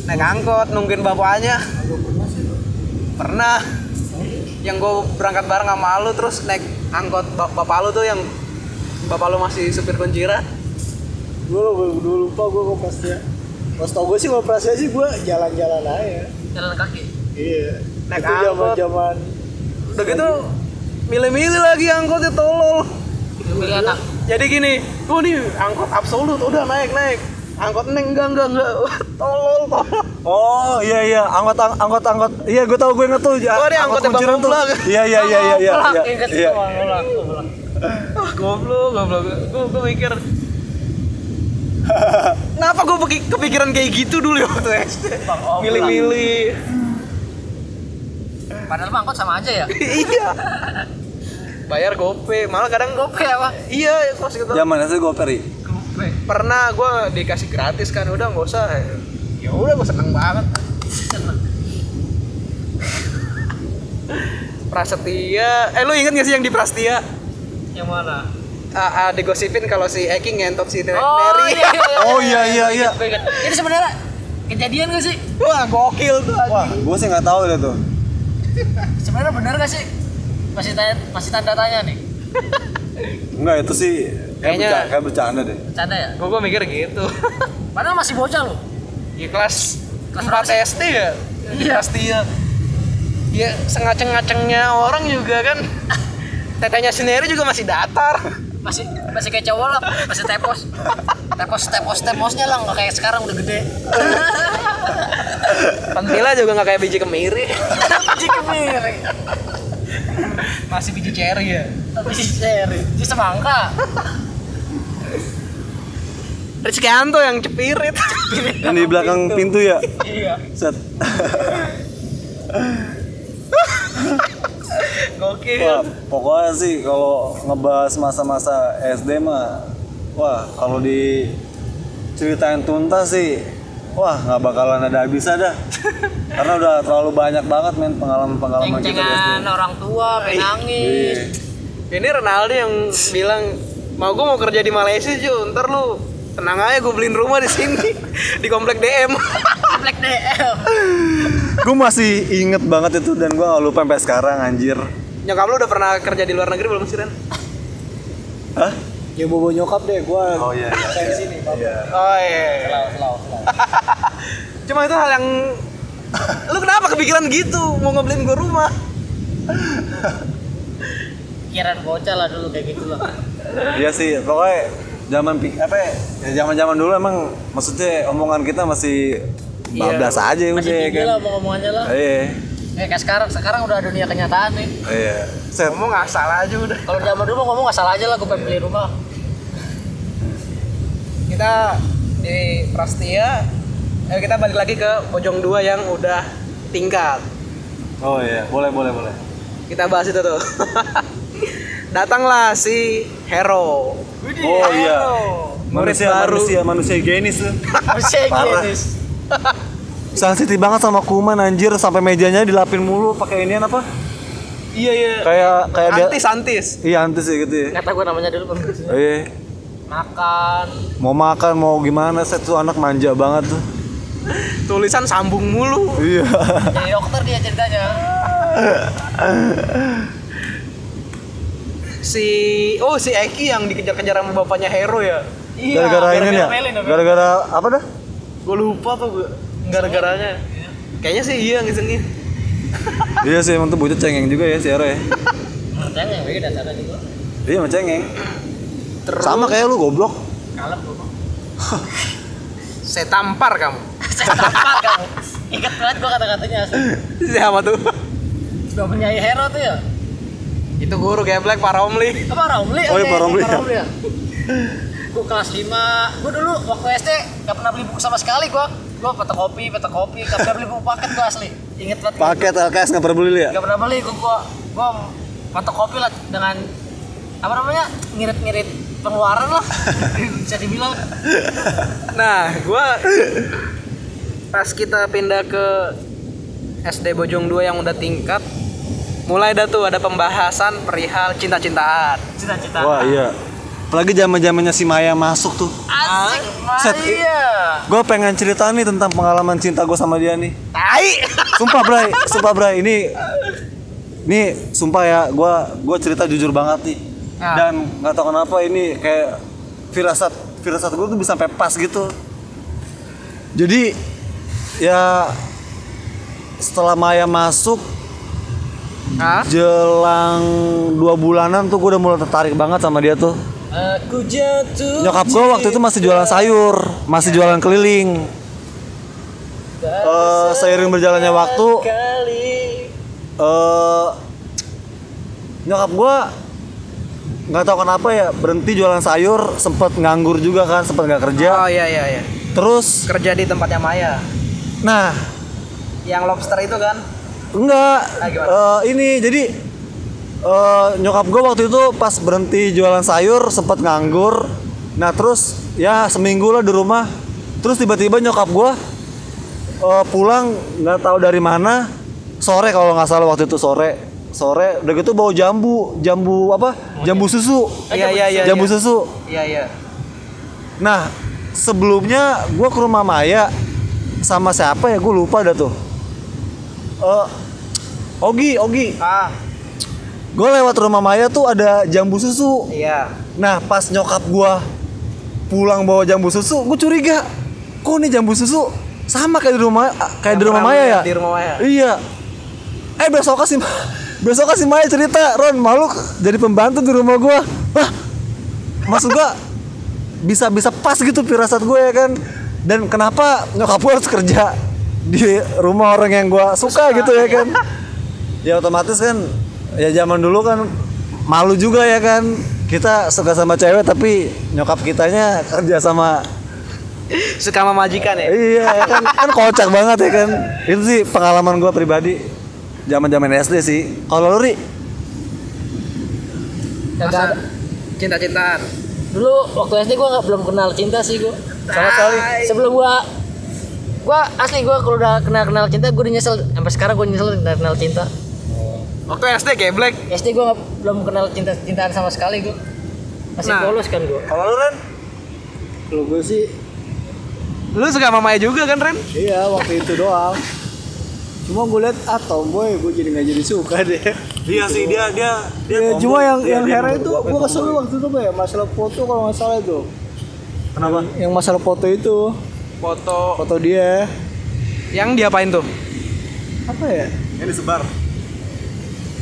Speaker 1: Naik angkot nungguin bapaknya. Pernah. Yang gue berangkat bareng sama lu terus naik angkot bap- bapak lu tuh yang bapak lu masih supir kuncira
Speaker 4: gue udah lupa gue kok pasti ya pas tau gue sih pasti sih gue jalan-jalan aja.
Speaker 3: Jalan kaki.
Speaker 4: iya.
Speaker 1: Naik
Speaker 4: itu zaman
Speaker 1: angkot.
Speaker 4: zaman
Speaker 1: udah gitu milih-milih lagi angkotnya tolol. Jadi gini oh nih angkot absolut udah naik naik. Angkot neng enggak enggak enggak. Tolol tolol.
Speaker 2: Oh iya iya. Angkot ang- angkot angkot. Iya gue tau gue inget tuh
Speaker 1: Oh, ini angkotnya Bang
Speaker 2: kunciran tuh. iya iya iya iya iya iya, iya.
Speaker 1: ah goblok goblok. Gue gue mikir. Kenapa gue kepikiran kayak gitu dulu ya waktu SD?
Speaker 3: Om
Speaker 1: Milih-milih.
Speaker 3: Padahal mah angkot sama aja ya.
Speaker 1: iya. Bayar gope, malah kadang
Speaker 3: Gope apa?
Speaker 1: Iya, pas gitu.
Speaker 2: zaman itu peri
Speaker 3: Gope.
Speaker 1: Pernah gue dikasih gratis kan, udah nggak usah. Ya udah gue seneng banget. Prasetya, eh lu inget gak sih yang di Prastia?
Speaker 3: Yang mana?
Speaker 1: Ah, ah, digosipin kalau si Eki ngentot si Neri.
Speaker 3: Oh iya, iya, iya.
Speaker 2: Oh, iya, iya, iya.
Speaker 3: Gue ingat. Itu sebenarnya kejadian gak sih?
Speaker 1: Wah, gokil tuh.
Speaker 2: wah gue sih nggak tahu deh tuh
Speaker 3: Sebenarnya benar gak sih? Masih tanya, masih tanda tanya nih.
Speaker 2: Enggak itu sih kayak,
Speaker 1: Kayaknya-
Speaker 2: kayak bercanda deh.
Speaker 3: Bercanda ya?
Speaker 1: Gue gue mikir gitu.
Speaker 3: Padahal masih bocah loh.
Speaker 1: Ya kelas
Speaker 3: Kelas
Speaker 1: 4
Speaker 3: berapa sih?
Speaker 1: SD ya?
Speaker 3: Iya.
Speaker 1: Pasti ya. Ya sengaceng-ngacengnya orang juga kan. Tetenya sendiri juga masih datar.
Speaker 3: Masih masih kayak cowok lah, masih tepos. Tepos tepos teposnya lah nggak kayak sekarang udah gede.
Speaker 1: Pentilnya juga nggak kayak biji kemiri.
Speaker 3: Biji kemiri.
Speaker 1: Masih biji cherry ya.
Speaker 3: Biji seri. Biji semangka.
Speaker 1: Rizkianto yang cepirit.
Speaker 2: Yang di belakang pintu ya.
Speaker 3: Iya.
Speaker 2: Set.
Speaker 1: Gokil.
Speaker 2: Wah, pokoknya sih kalau ngebahas masa-masa SD mah, wah kalau di ceritain tuntas sih, wah nggak bakalan ada habisnya dah. Karena udah terlalu banyak banget men pengalaman-pengalaman kita di SD.
Speaker 3: Orang tua, pengen nangis.
Speaker 2: Iya.
Speaker 1: Ini Ronaldo yang bilang mau gue mau kerja di Malaysia Ju, ntar lu tenang aja gue beliin rumah di sini di komplek DM.
Speaker 3: Black DL.
Speaker 2: Gue masih inget banget itu dan gue gak lupa sampai sekarang anjir
Speaker 1: Nyokap lu udah pernah kerja di luar negeri belum sih Ren?
Speaker 2: Hah?
Speaker 4: Ya bobo nyokap deh, gua
Speaker 2: Oh iya iya
Speaker 4: saya di sini.
Speaker 2: Iya
Speaker 1: Oh iya.
Speaker 3: Selalu, selalu, selalu.
Speaker 1: Cuma itu hal yang lu kenapa kepikiran gitu mau ngebeliin gua rumah?
Speaker 3: Pikiran bocah lah dulu kayak gitu lah.
Speaker 2: Iya sih pokoknya zaman apa ya zaman zaman dulu emang maksudnya omongan kita masih bablas aja
Speaker 3: Masih
Speaker 2: udah
Speaker 3: tinggi
Speaker 2: kan
Speaker 3: lah ngomong-ngomongannya lah.
Speaker 2: iya
Speaker 3: Eh kayak sekarang, sekarang udah dunia kenyataan nih.
Speaker 2: iya set
Speaker 1: Ngomong asal aja udah.
Speaker 3: Kalau zaman dulu ngomong nggak salah aja lah, gue pengen beli rumah.
Speaker 1: Kita di Prastia eh, kita balik lagi ke Bojong 2 yang udah tingkat.
Speaker 2: oh iya boleh boleh boleh
Speaker 1: Kita bahas itu tuh. Datanglah si Hero.
Speaker 2: oh iya
Speaker 1: Murid
Speaker 2: manusia
Speaker 1: baru.
Speaker 2: manusia manusia genis tuh Parah.
Speaker 3: genis.
Speaker 2: sensitif banget sama kuman anjir sampai mejanya dilapin mulu pakai inian apa
Speaker 1: Iya iya.
Speaker 2: kayak kayak dia
Speaker 1: Antis antis.
Speaker 2: iya antis ya gitu ya
Speaker 3: Kata gue namanya dulu pembersihnya.
Speaker 2: iya
Speaker 3: Makan.
Speaker 2: mau makan mau gimana set tuh anak manja banget tuh
Speaker 1: Tulisan sambung mulu.
Speaker 2: iya
Speaker 3: Jadi dokter dia ceritanya.
Speaker 1: Si oh si Eki yang dikejar-kejar sama bapaknya Hero ya.
Speaker 2: gara-gara ini ya gara-gara apa dah
Speaker 1: Gue lupa tuh gue gara-garanya. Kayaknya sih iya ngisengin.
Speaker 2: iya sih emang tuh bocah cengeng juga ya si Ero ya
Speaker 3: yang beda cara juga.
Speaker 2: iya emang cengeng
Speaker 1: Terus
Speaker 2: sama kayak lu goblok
Speaker 3: Kalem gue.
Speaker 1: saya tampar kamu.
Speaker 3: Saya tampar kamu. Ingat banget gue kata-katanya asli.
Speaker 1: Siapa tuh?
Speaker 3: Sudah penyanyi hero tuh ya.
Speaker 1: Itu guru geblek Pak Romli.
Speaker 3: Apa Romli?
Speaker 2: Oh, iya, Pak Romli.
Speaker 3: Pak Romli ya. Gue kelas 5 gue dulu waktu SD gak pernah beli buku sama sekali gue gue fotokopi fotokopi gak pernah beli buku paket gue asli. Inget banget.
Speaker 2: Paket LKS nggak pernah beli ya?
Speaker 3: Gak pernah beli. Gue gue gue fotokopi lah dengan apa namanya ngirit-ngirit pengeluaran lah. Bisa dibilang.
Speaker 1: Nah, gua pas kita pindah ke SD Bojong 2 yang udah tingkat mulai dah tuh ada pembahasan perihal cinta-cintaan.
Speaker 3: cita-cita
Speaker 2: wah iya apalagi zaman zamannya si Maya masuk tuh.
Speaker 3: Asik
Speaker 2: Set,
Speaker 3: Maya.
Speaker 2: gue pengen cerita nih tentang pengalaman cinta gue sama dia nih.
Speaker 1: Tai.
Speaker 2: sumpah bray. Sumpah bray. Ini ini sumpah ya gue gue cerita jujur banget nih.
Speaker 1: Ah.
Speaker 2: dan nggak tahu kenapa ini kayak firasat firasat gue tuh bisa sampai pas gitu. Jadi ya setelah Maya masuk
Speaker 1: Hah?
Speaker 2: jelang dua bulanan tuh gue udah mulai tertarik banget sama dia tuh
Speaker 3: aku jatuh
Speaker 2: nyokap gue waktu itu masih jualan sayur masih jualan keliling Eh, seiring berjalannya waktu
Speaker 3: kali
Speaker 2: eh nyokap gua nggak tahu kenapa ya berhenti jualan sayur sempet nganggur juga kan sempet nggak kerja
Speaker 1: Oh iya iya iya.
Speaker 2: terus
Speaker 1: Kerja di tempatnya Maya.
Speaker 2: nah
Speaker 1: Yang lobster itu kan.
Speaker 2: enggak
Speaker 1: Ah, gimana?
Speaker 2: eh, ini jadi eh, nyokap gua waktu itu pas berhenti jualan sayur sempet nganggur. Nah terus ya seminggu lah di rumah. Terus tiba-tiba nyokap gua eh, pulang nggak tahu dari mana. Sore kalau nggak salah waktu itu sore. Sore udah gitu bawa jambu jambu apa? Jambu susu.
Speaker 1: Iya iya iya.
Speaker 2: jambu
Speaker 1: iya.
Speaker 2: susu.
Speaker 1: Iya iya.
Speaker 2: nah sebelumnya gua ke rumah Maya sama siapa ya? Gue lupa dah tuh. Eh, Ogi Ogi.
Speaker 1: Ah,
Speaker 2: gue lewat rumah Maya tuh ada jambu susu
Speaker 1: iya.
Speaker 2: nah pas nyokap gua pulang bawa jambu susu gue curiga kok nih jambu susu sama kayak di rumah kayak di
Speaker 1: Yang
Speaker 2: rumah
Speaker 1: pernah
Speaker 2: Maya ya
Speaker 1: Di rumah Maya.
Speaker 2: iya eh besok sih besok si Maya cerita Ron malu jadi pembantu di rumah gua Hah? maksud gua bisa bisa pas gitu firasat gue ya kan dan kenapa nyokap gua harus kerja di rumah orang yang gua suka gitu ya kan ya otomatis kan ya zaman dulu kan malu juga ya kan. Kita suka sama cewek tapi nyokap kitanya kerja sama
Speaker 1: Suka sama majikan ya.
Speaker 2: iya ya kan. Kan kocak banget ya kan. Itu sih pengalaman gua pribadi zaman zaman SD sih. Kalau lu Ri?
Speaker 3: Kagak ada.
Speaker 1: Cinta-cintaan.
Speaker 3: dulu waktu SD gue nggak belum kenal cinta sih gue
Speaker 2: sama sekali.
Speaker 3: Sebelum gue gue asli gue kalau udah kenal kenal cinta gue udah nyesel. Sampai sekarang gue nyesel kenal kenal cinta
Speaker 1: Waktu SD geblek.
Speaker 3: SD gue belum kenal cinta cintaan sama sekali gue masih
Speaker 1: Nah.
Speaker 3: polos kan gue
Speaker 2: kalau lu Ren
Speaker 4: Kalau gue sih
Speaker 1: Lu suka sama Maya juga kan, Ren?
Speaker 4: iya waktu itu doang. cuma gue liat ah tomboy gue jadi nggak jadi suka deh
Speaker 2: Iya sih dia dia dia
Speaker 4: ya, cuma yang
Speaker 2: Iya,
Speaker 4: yang
Speaker 2: dia
Speaker 4: heran
Speaker 2: menurut
Speaker 4: itu
Speaker 2: gua
Speaker 4: gue
Speaker 2: tomboy.
Speaker 4: kesel waktu itu ya masalah foto kalau nggak salah itu
Speaker 2: Kenapa?
Speaker 4: yang masalah foto itu
Speaker 1: Foto
Speaker 4: foto dia
Speaker 1: yang diapain tuh?
Speaker 4: apa ya
Speaker 2: Ini disebar.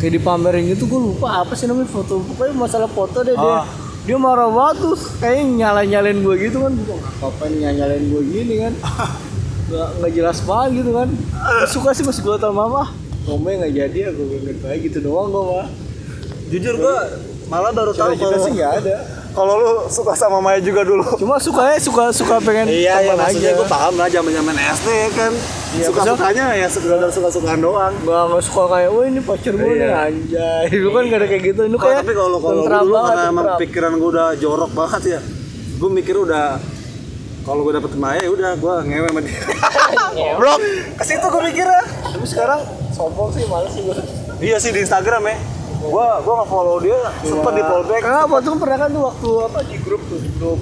Speaker 4: Kayak dipamerin gitu gue lupa apa sih namanya foto. Pokoknya masalah foto deh dia.
Speaker 2: Ah.
Speaker 4: dia marah banget tuh kayak nyala nyalain gue gitu kan. Gue ngapain nyalain gue gini kan. Nggak nggak jelas banget gitu kan. Gua suka sih pas gue tau mama. Tomboy nggak jadi ya gue inget baik gitu doang gue mah.
Speaker 2: Jujur gua malah baru tahu kalau
Speaker 4: sih nggak ada.
Speaker 2: kalau lu suka sama Maya juga dulu.
Speaker 4: cuma suka ya suka suka pengen
Speaker 2: Iya, iya maksudnya
Speaker 4: aja.
Speaker 2: gue paham lah zaman zaman SD kan.
Speaker 4: Iya,
Speaker 2: suka sukanya ya sekedar suka sukaan doang.
Speaker 4: nggak nggak suka kayak wah ini pacar gue nih
Speaker 2: Iya.
Speaker 4: anjay lu kan gak ada kayak gitu lu kayak
Speaker 2: tapi kalau kalau dulu karena emang pikiran gue udah jorok banget ya. Gue mikir udah kalau gue dapet Maya ya udah gue ngewe sama dia. Goblok. Ke situ gue mikirnya.
Speaker 4: tapi sekarang sombong sih males sih gue
Speaker 2: Iya sih di Instagram ya. Gua gua nge-follow dia sempet di fallback.
Speaker 4: Kenapa tuh pernah kan tuh waktu apa di grup tuh grup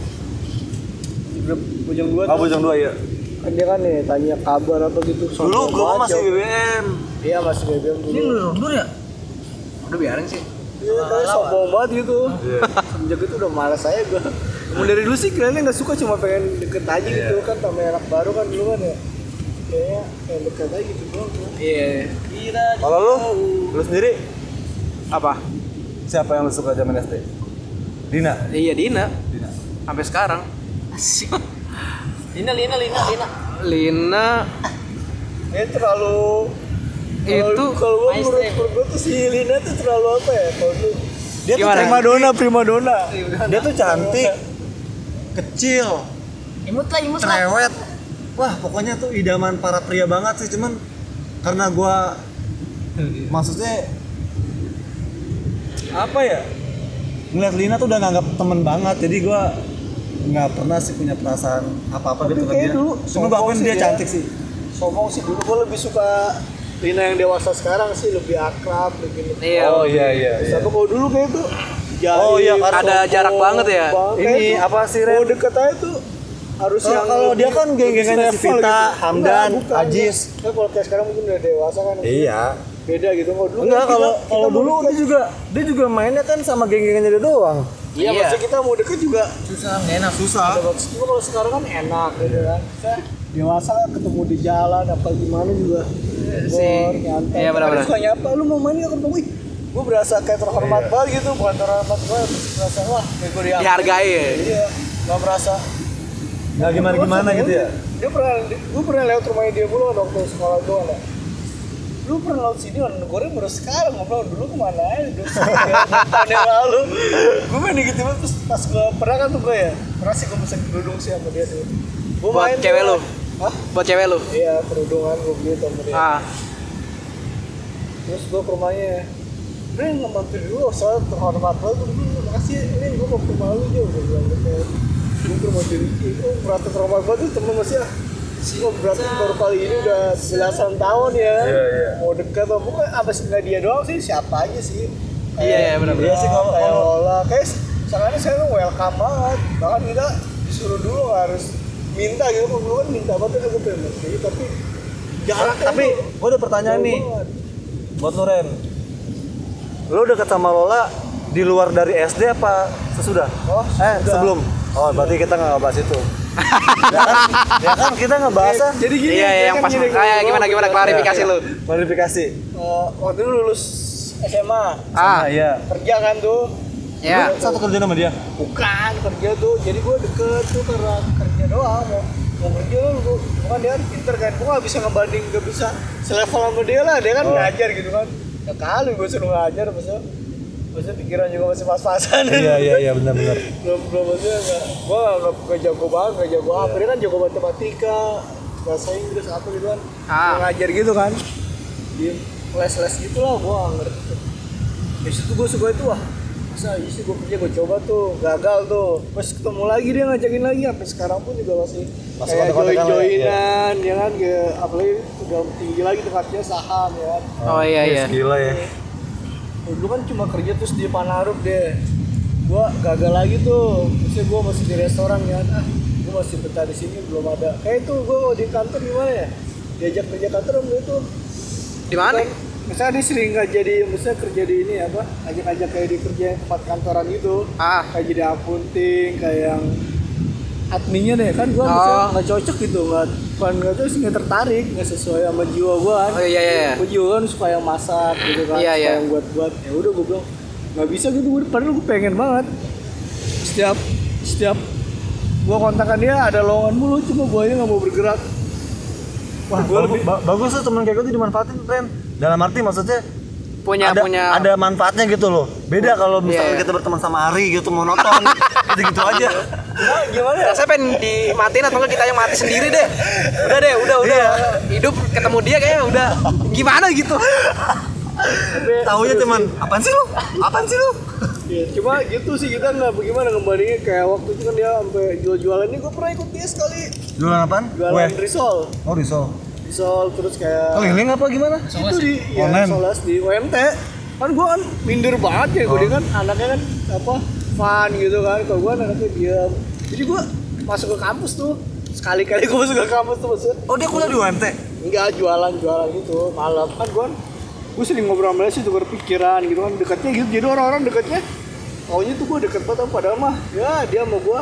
Speaker 4: di grup bujang dua
Speaker 2: Oh, bujang dua ya.
Speaker 4: Kan dia kan nih tanya kabar apa gitu
Speaker 2: Dulu
Speaker 4: banget,
Speaker 2: masih. BBM.
Speaker 4: iya masih BBM
Speaker 1: Ini
Speaker 4: dulu
Speaker 1: lu mundur ya? Udah biarin sih.
Speaker 4: iya tapi sombong banget gitu semenjak itu udah malas saya gue Emang dari dulu sih kalian nggak suka cuma pengen deket aja gitu kan sama anak baru kan dulu kan ya kayaknya pengen deket aja gitu doang.
Speaker 1: Iya.
Speaker 2: Kalau lu, lu sendiri
Speaker 1: Apa?
Speaker 2: siapa yang lu suka zaman SD? Dina.
Speaker 1: Iya Dina.
Speaker 2: Dina.
Speaker 1: Sampai sekarang. Asik.
Speaker 3: Lina, Lina, Lina, Lina.
Speaker 1: Lina
Speaker 4: Ini terlalu kalau-
Speaker 1: Itu
Speaker 4: kalau gue menurut gue tuh si Lina tuh terlalu apa ya kalau
Speaker 2: Dia
Speaker 1: Gimana?
Speaker 2: tuh
Speaker 4: prima dona prima dona
Speaker 2: Dia tuh cantik, kecil,
Speaker 3: Imut lah, imut lah.
Speaker 2: cerewet. Wah, pokoknya tuh idaman para pria banget sih, cuman karena gua maksudnya apa ya? Ngeliat Lina tuh udah nganggap temen banget, jadi gua nggak pernah sih punya perasaan apa-apa gitu dia.
Speaker 4: dulu
Speaker 2: Cuma
Speaker 4: sih
Speaker 2: dia
Speaker 4: dia.
Speaker 2: cantik sih.
Speaker 4: sombong sih dulu gue lebih suka Lina yang dewasa sekarang sih lebih akrab lebih lebih
Speaker 1: Iya.
Speaker 2: iya iya.
Speaker 4: Tapi kalau dulu kayak tuh jahil,
Speaker 2: Oh, iya, karena
Speaker 1: ada
Speaker 4: sombong
Speaker 1: jarak banget ya.
Speaker 4: banget.
Speaker 2: Ini
Speaker 4: tuh,
Speaker 2: apa sih, Ren?
Speaker 4: Mau deket aja tuh harus
Speaker 2: Kalau-
Speaker 4: yang
Speaker 2: kalau dia kan geng-gengannya Vita,
Speaker 4: selevel
Speaker 2: Hamdan,
Speaker 4: Enggak.
Speaker 2: Ajis.
Speaker 4: Kan kalau kayak sekarang mungkin udah dewasa kan.
Speaker 2: Iya.
Speaker 4: Beda gitu. Kalau dulu
Speaker 2: Enggak
Speaker 4: kan
Speaker 2: kalau
Speaker 4: kita-
Speaker 2: kalau dulu
Speaker 4: deket-
Speaker 2: dia juga dia juga mainnya kan sama geng-gengannya dia doang.
Speaker 4: Iya,
Speaker 1: Iya.
Speaker 4: maksudnya kita mau deket juga
Speaker 3: Susah, nggak enak.
Speaker 2: Susah.
Speaker 4: Cuma kalau sekarang kan enak gitu kan. Kita dewasa ketemu di jalan apa gimana juga.
Speaker 1: Si-
Speaker 4: Bor, nyantai.
Speaker 1: iya, benar-benar.
Speaker 4: Suka nyapa, lu mau main nggak ketemu? Wih, gue berasa kayak terhormat
Speaker 2: Iya.
Speaker 4: banget gitu, bukan terhormat banget, berasa wah kayak gue dianggap.
Speaker 1: Dihargai ya.
Speaker 4: Iya, nggak merasa.
Speaker 2: Nggak gimana-gimana gitu ya.
Speaker 4: Dia pernah, gue pernah lewat rumahnya dia dulu waktu sekolah gue kan. Lu pernah lewat sini kan, gue baru sekarang ngobrol dulu ke mana aja, dulu tahun yang lalu. Gue main gitu terus pas gue pernah kan tuh gue ya, pernah sih gue pesen kerudung sih sama dia tuh. Gua
Speaker 1: Buat
Speaker 4: main
Speaker 1: cewek
Speaker 4: tuh,
Speaker 1: lu?
Speaker 4: Hah?
Speaker 1: Buat cewek lu.
Speaker 4: Iya, kerudungan gue beli sama dia.
Speaker 1: Ah.
Speaker 4: Terus gue ke rumahnya Ren nggak mampir dulu, soalnya terhormat banget Gue bilang, makasih Ren gue mau ke rumah lu aja Gue bilang gitu Gue ke rumah diri Oh berarti terhormat banget tuh temen masih ah Oh berarti baru kali ini udah belasan tahun ya
Speaker 2: Iya, iya.
Speaker 4: Mau dekat apa bukan apa sih nggak dia doang sih siapa aja sih
Speaker 1: Iya, iya, benar-benar.
Speaker 4: Iya sih kalau kayak Lola Kayak sekarang saya tuh welcome banget Bahkan kita disuruh dulu nggak harus minta gitu Kalau dulu kan minta banget gue pengen Tapi jaraknya
Speaker 2: Tapi
Speaker 4: tuh
Speaker 2: gue ada pertanyaan nih buat lu Ren. Lu deket sama Lola di luar dari SD apa sesudah?
Speaker 4: Oh,
Speaker 2: eh
Speaker 4: sudah.
Speaker 2: sebelum. Oh berarti kita nggak ngebahas itu. Ya, kan, ya kan kita ngebahas
Speaker 4: Jadi gini,
Speaker 1: Iya, iya, yang
Speaker 4: kan
Speaker 1: pas
Speaker 4: gini,
Speaker 1: kayak gimana gimana klarifikasi
Speaker 2: Iya,
Speaker 1: lu.
Speaker 2: Klarifikasi.
Speaker 4: eh, waktu itu lulus SMA,
Speaker 1: Ah,
Speaker 2: iya.
Speaker 4: kerja kan tuh.
Speaker 1: ya.
Speaker 2: Lu satu kerja sama dia.
Speaker 4: Bukan kerja tuh, jadi gue deket tuh karena kerja doang mau mau kerja lu gua- bukan dia kan pinter kan, gue gak bisa ngebanding, gak bisa selevel sama dia lah, dia kan
Speaker 2: Oh.
Speaker 4: ngajar gitu kan. Ya kali gue suruh ngajar, maksudnya maksudnya pikiran juga masih pas-pasan.
Speaker 2: iya iya iya benar-benar.
Speaker 4: belum belum maksudnya nggak, gue nggak jago banget, nggak jago apa, dia kan jago matematika, bahasa Inggris apa gitu kan,
Speaker 1: Ah.
Speaker 4: Ngajar gitu kan, dia les-les gitu lah, nggak ngerti. Di situ gue suka itu wah, masa iya sih gue kerja gue coba tuh, gagal tuh, pas ketemu lagi dia ngajakin lagi, sampai sekarang pun juga masih
Speaker 2: Masih
Speaker 4: kayak
Speaker 2: kontak-kontakan lah ya,
Speaker 4: join-joinan, ya kan, kayak apalagi udah tinggi lagi tingkatnya saham ya kan.
Speaker 1: Oh iya iya.
Speaker 2: Gila ya.
Speaker 4: Dulu kan cuma kerja terus di Panarup deh. Gua gagal lagi tuh. Maksudnya gua masih di restoran ya ah gua masih betah di sini belum ada. Kayak itu gua di kantor gimana ya? Diajak kerja kantor sama itu
Speaker 1: Di mana?
Speaker 4: Misalnya dia sering nggak jadi misalnya kerja di ini apa? Ajak-ajak kayak di kerja tempat kantoran gitu.
Speaker 1: Ah,
Speaker 4: kayak jadi akunting kayak yang adminnya deh. Kan gua
Speaker 1: Oh.
Speaker 4: misalnya nggak cocok gitu nggak bukan nggak tahu sih nggak tertarik nggak sesuai sama jiwa gua kan
Speaker 1: oh iya iya. iya.
Speaker 4: gua jiwa kan suka yang masak gitu kan
Speaker 1: Iya,
Speaker 4: suka
Speaker 1: iya.
Speaker 4: yang buat buat ya udah gua bilang nggak bisa gitu gua padahal gua pengen banget setiap setiap gua kontakkan dia ada lowongan mulu cuma gua aja nggak mau bergerak
Speaker 2: Wah,
Speaker 4: Gua
Speaker 2: bagus, ba- bagus tuh temen kayak gitu dimanfaatin, Ren. Dalam arti maksudnya
Speaker 1: Punya
Speaker 2: ada,
Speaker 1: punya
Speaker 2: ada manfaatnya gitu loh. Beda kalau misalnya
Speaker 1: Iya.
Speaker 2: kita berteman sama Ari gitu monoton, gitu-gitu aja.
Speaker 4: Nah, gimana ya
Speaker 1: Rasanya pengen dimatiin atau enggak kita yang mati sendiri deh. Udah deh, udah udah.
Speaker 2: Iya.
Speaker 1: Hidup ketemu dia kayaknya udah gimana gitu.
Speaker 2: Taunya cuman apaan sih lu? Apaan sih lu?
Speaker 4: Iya, cuma gitu sih kita nggak bagaimana ngebandingin kayak waktu itu kan dia sampai jual-jualan ini gue pernah ikut dia sekali
Speaker 2: Jualan apaan?
Speaker 4: jualan risol
Speaker 2: Oh, risol.
Speaker 4: risol terus kayak
Speaker 2: Keliling apa gimana?
Speaker 4: itu di ya,
Speaker 2: Online.
Speaker 4: solas di UMT kan gue kan minder banget ya gue dia kan anaknya kan apa fun gitu kan kalau gue anaknya diam jadi gue masuk ke kampus tuh. Sekali-kali gue masuk ke kampus tuh maksudnya
Speaker 2: Oh, dia kuliah di UMT.
Speaker 4: enggak jualan-jualan gitu malam. Kan gue gue sering ngobrol sama dia sih tukar pikiran gitu kan. Dekatnya gitu jadi orang-orang dekatnya taunya tuh gue deket banget padahal mah ya dia sama gue